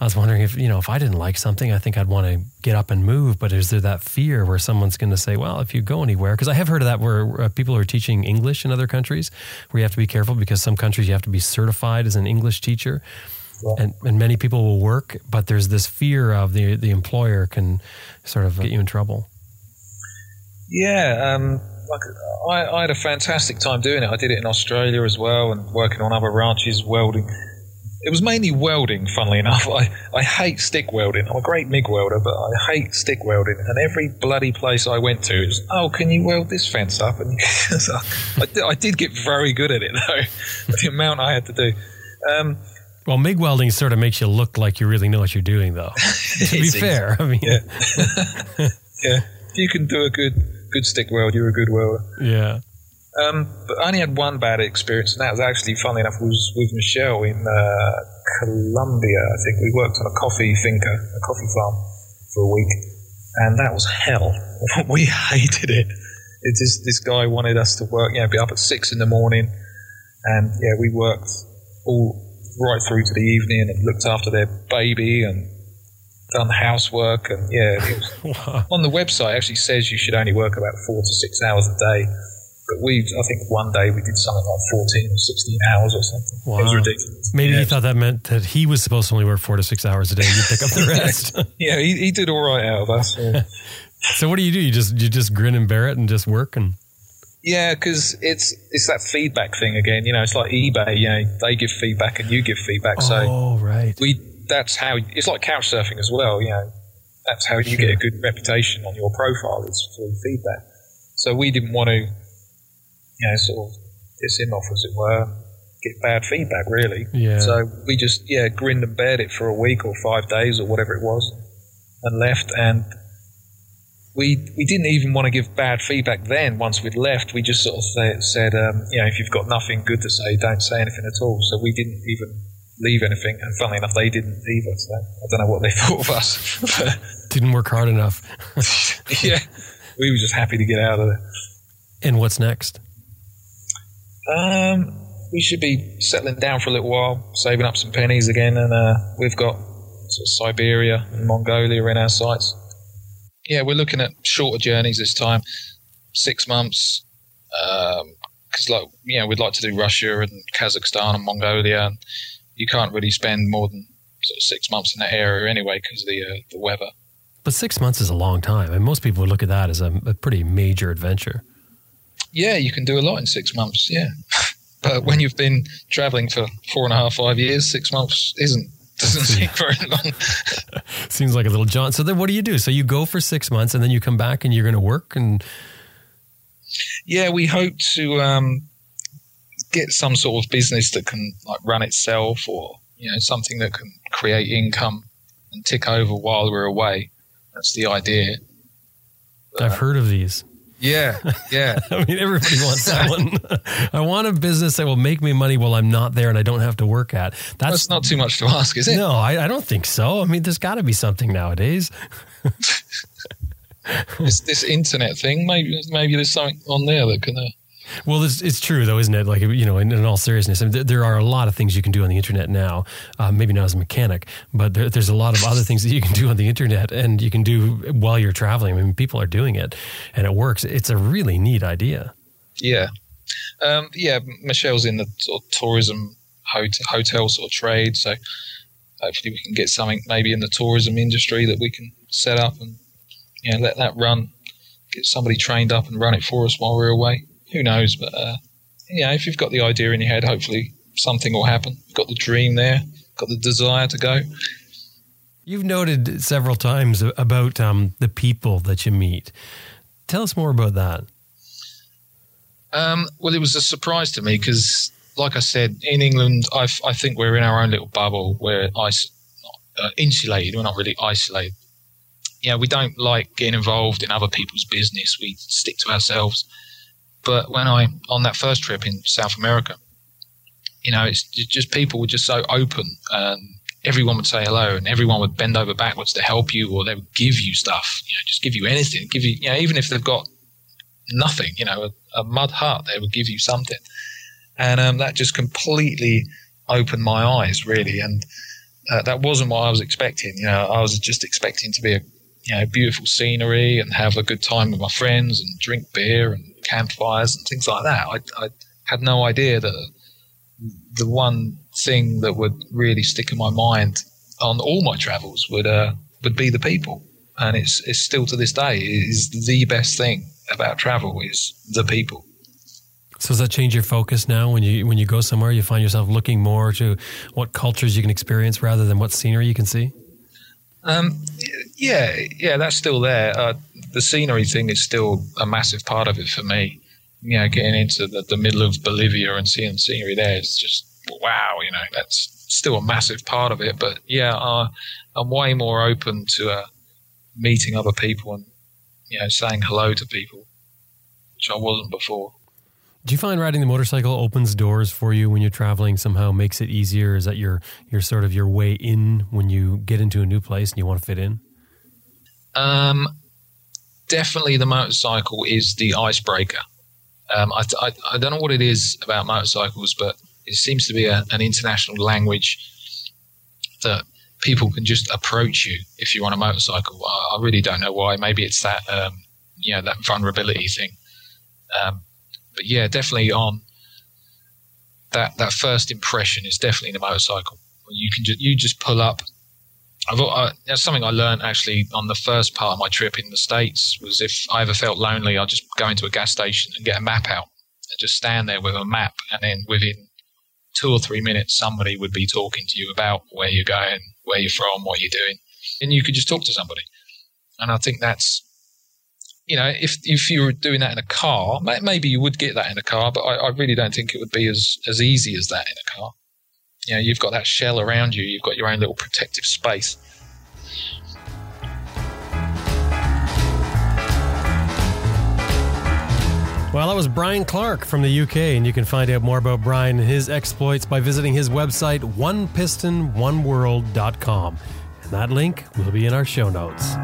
I was wondering if, you know, if I didn't like something, I think I'd want to get up and move. But is there that fear where someone's going to say, well, if you go anywhere, because I have heard of that where uh, people are teaching English in other countries where you have to be careful because some countries you have to be certified as an English teacher. And, and many people will work, but there's this fear of the the employer can sort of get you in trouble. Yeah, um, like I, I, had a fantastic time doing it. I did it in Australia as well, and working on other ranches, welding. It was mainly welding, funnily enough. I, I hate stick welding. I'm a great MIG welder, but I hate stick welding. And every bloody place I went to, it was, oh, can you weld this fence up? And I, did, I did get very good at it, though, the amount I had to do. Um, well, MIG welding sort of makes you look like you really know what you're doing, though. to be fair, I mean, yeah. yeah, if you can do a good good stick weld, you're a good welder. Yeah. Um, but I only had one bad experience, and that was actually, funny enough, was with Michelle in uh, Colombia. I think we worked on a coffee finca, a coffee farm, for a week, and that was hell. we hated it. It just this guy wanted us to work, you know, be up at six in the morning, and yeah, we worked all right through to the evening and looked after their baby and done housework and yeah, was, on the website actually says you should only work about four to six hours a day. But we, I think one day we did something like 14 or 16 hours or something. It was ridiculous. Maybe yeah. he thought that meant that he was supposed to only work four to six hours a day and you pick up the rest. Yeah, he, he did all right out of us. Yeah. so what do you do? You just you just grin and bear it and just work and Yeah, because it's it's that feedback thing again. You know, it's like eBay. You know, they give feedback and you give feedback. So Oh right. we that's how it's like couch surfing as well. You know, that's how you get a good reputation on your profile is through feedback. So we didn't want to, you know, sort of piss him off as it were, get bad feedback really. Yeah. So we just yeah grinned and bared it for a week or five days or whatever it was, and left and. We, we didn't even want to give bad feedback then. Once we'd left, we just sort of say, said, um, you know, if you've got nothing good to say, don't say anything at all. So we didn't even leave anything. And funnily enough, they didn't either. So I don't know what they thought of us. But Didn't work hard enough. yeah, we were just happy to get out of there. and what's next? Um, we should be settling down for a little while, saving up some pennies again, and uh, we've got sort of Siberia and Mongolia in our sights. Yeah, we're looking at shorter journeys this time, six months, because like you know we'd like to do Russia and Kazakhstan and Mongolia, and you can't really spend more than sort of six months in that area anyway because of the uh, the weather. But six months is a long time, and most people would look at that as a, a pretty major adventure. Yeah, you can do a lot in six months. Yeah, but when you've been traveling for four and a half, five years, six months isn't doesn't seem very long. Seems like a little jaunt. So then, what do you do? So you go for six months, and then you come back, and you're going to work. And Yeah, we hope to um, get some sort of business that can like run itself, or you know something that can create income and tick over while we're away. That's the idea. I've heard of these. Yeah, yeah. I mean, everybody wants that one. I want a business that will make me money while I'm not there, and I don't have to work at. That's, That's not too much to ask, is it? no, I, I don't think so. I mean, there's got to be something nowadays. This, this internet thing, maybe maybe there's something on there that can. Uh, Well, it's, it's true though, isn't it? Like you know, in, in all seriousness, I mean, there, there are a lot of things you can do on the internet now. Uh, maybe not as a mechanic, but there, there's a lot of other things that you can do on the internet, and you can do while you're traveling. I mean, people are doing it, and it works. It's a really neat idea. Yeah, um, yeah. Michelle's in the sort of tourism hotel, hotel sort of trade, so hopefully we can get something maybe in the tourism industry that we can set up and you know let that run. Get somebody trained up and run it for us while we're away. Who knows? But uh, yeah, if you've got the idea in your head, hopefully something will happen. Got the dream there, got the desire to go. You've noted several times about um, the people that you meet. Tell us more about that. Um, well, it was a surprise to me because, like I said, in England, I think we're in our own little bubble. We're is- uh, insulated. We're not really isolated. Yeah, we don't like getting involved in other people's business. We stick to ourselves. But when I on that first trip in South America, you know, it's just people were just so open. Um, everyone would say hello, and everyone would bend over backwards to help you, or they would give you stuff. You know, just give you anything. Give you, you know, even if they've got nothing, you know, a, a mud hut, they would give you something. And um, that just completely opened my eyes, really. And uh, that wasn't what I was expecting. You know, I was just expecting to be a, you know, beautiful scenery and have a good time with my friends and drink beer and campfires and things like that. I, I had no idea that the one thing that would really stick in my mind on all my travels would uh, would be the people, and it's it's still to this day is the best thing about travel is the people. So does that change your focus now when you when you go somewhere? You find yourself looking more to what cultures you can experience rather than what scenery you can see. Um, yeah, yeah, that's still there. Uh, the scenery thing is still a massive part of it for me. You know, getting into the, the middle of Bolivia and seeing scenery there is just wow. You know, that's still a massive part of it. But yeah, uh, I'm way more open to uh, meeting other people and you know saying hello to people, which I wasn't before. Do you find riding the motorcycle opens doors for you when you're traveling? Somehow makes it easier. Is that your your sort of your way in when you get into a new place and you want to fit in? Um, definitely, the motorcycle is the icebreaker. Um, I, I, I don't know what it is about motorcycles, but it seems to be a, an international language that people can just approach you if you're on a motorcycle. I, I really don't know why. Maybe it's that um, you know that vulnerability thing. Um, but yeah, definitely on that that first impression is definitely the motorcycle. You can just you just pull up. I've that's something I learned actually on the first part of my trip in the states was if I ever felt lonely, I'd just go into a gas station and get a map out and just stand there with a map, and then within two or three minutes, somebody would be talking to you about where you're going, where you're from, what you're doing, and you could just talk to somebody. And I think that's you know, if if you were doing that in a car, maybe you would get that in a car, but I, I, really don't think it would be as as easy as that in a car. You know, you've got that shell around you, you've got your own little protective space. Well, that was Brian Clarke from the UK, and you can find out more about Brian and his exploits by visiting his website, onepistononeworld.com. And that link will be in our show notes.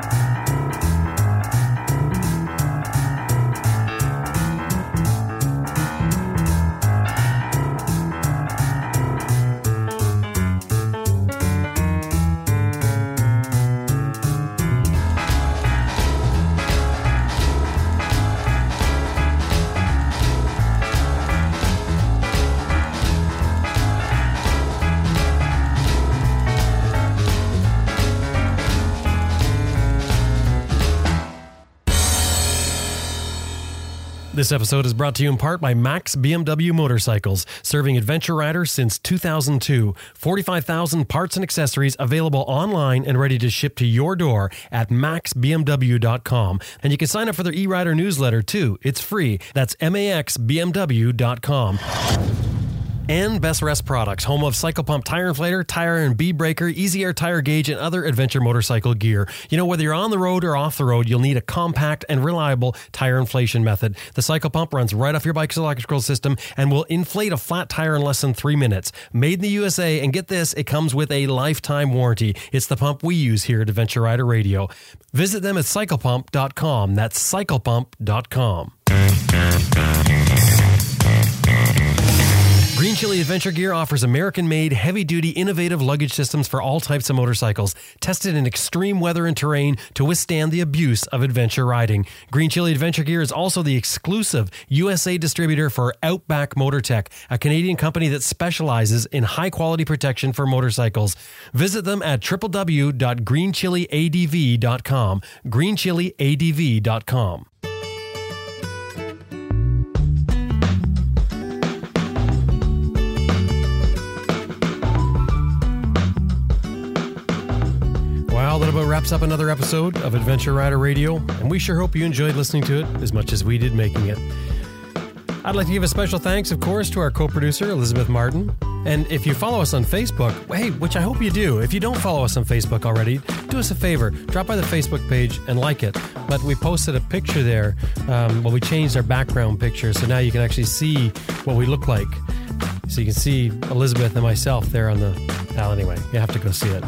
This episode is brought to you in part by Max BMW Motorcycles, serving adventure riders since 2002. 45,000 parts and accessories available online and ready to ship to your door at maxbmw.com. And you can sign up for their e-rider newsletter too. It's free. That's maxbmw.com and Best Rest Products, home of Cycle Pump Tire Inflator, Tire and Bead Breaker, Easy Air Tire Gauge, and other adventure motorcycle gear. You know, whether you're on the road or off the road, you'll need a compact and reliable tire inflation method. The Cycle Pump runs right off your bike's electrical system and will inflate a flat tire in less than three minutes. Made in the USA, and get this, it comes with a lifetime warranty. It's the pump we use here at Adventure Rider Radio. Visit them at cyclepump.com. That's cyclepump.com. Chili Adventure Gear offers American made, heavy duty, innovative luggage systems for all types of motorcycles, tested in extreme weather and terrain to withstand the abuse of adventure riding. Green Chili Adventure Gear is also the exclusive USA distributor for Outback Motortek, a Canadian company that specializes in high quality protection for motorcycles. Visit them at www.greenchiliadv.com. Greenchiliadv.com. wraps up another episode of Adventure Rider Radio, and we sure hope you enjoyed listening to it as much as we did making it. I'd like to give a special thanks, of course, to our co producer, Elizabeth Martin. And if you follow us on Facebook, hey, which I hope you do, if you don't follow us on Facebook already, do us a favor. Drop by the Facebook page and like it. But we posted a picture there. Um, well, we changed our background picture, so now you can actually see what we look like. So you can see Elizabeth and myself there on the. Well, anyway, you have to go see it.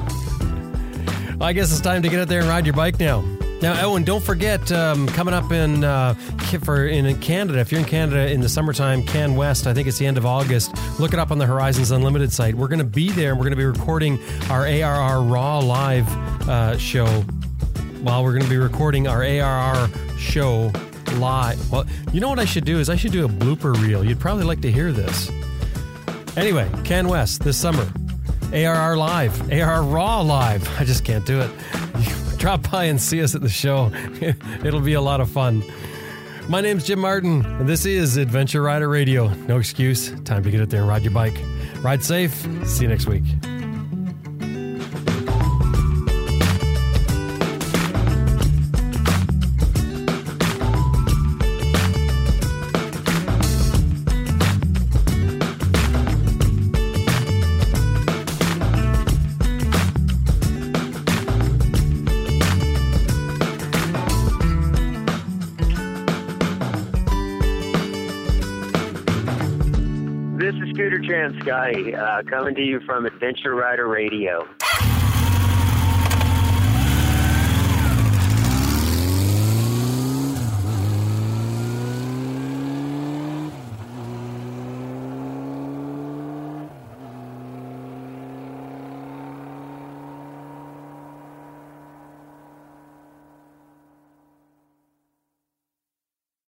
Well, I guess it's time to get out there and ride your bike now. Now, and don't forget, um, coming up in uh, for in Canada, if you're in Canada in the summertime, Can West, I think it's the end of August. Look it up on the Horizons Unlimited site. We're going to be there, and we're going to be recording our ARR Raw live uh, show. While we're going to be recording our ARR show live. Well, you know what I should do is I should do a blooper reel. You'd probably like to hear this. Anyway, Can West this summer. ARR Live, ARR Raw Live. I just can't do it. Drop by and see us at the show. It'll be a lot of fun. My name's Jim Martin, and this is Adventure Rider Radio. No excuse. Time to get out there and ride your bike. Ride safe. See you next week. Scotty, uh, coming to you from Adventure Rider Radio.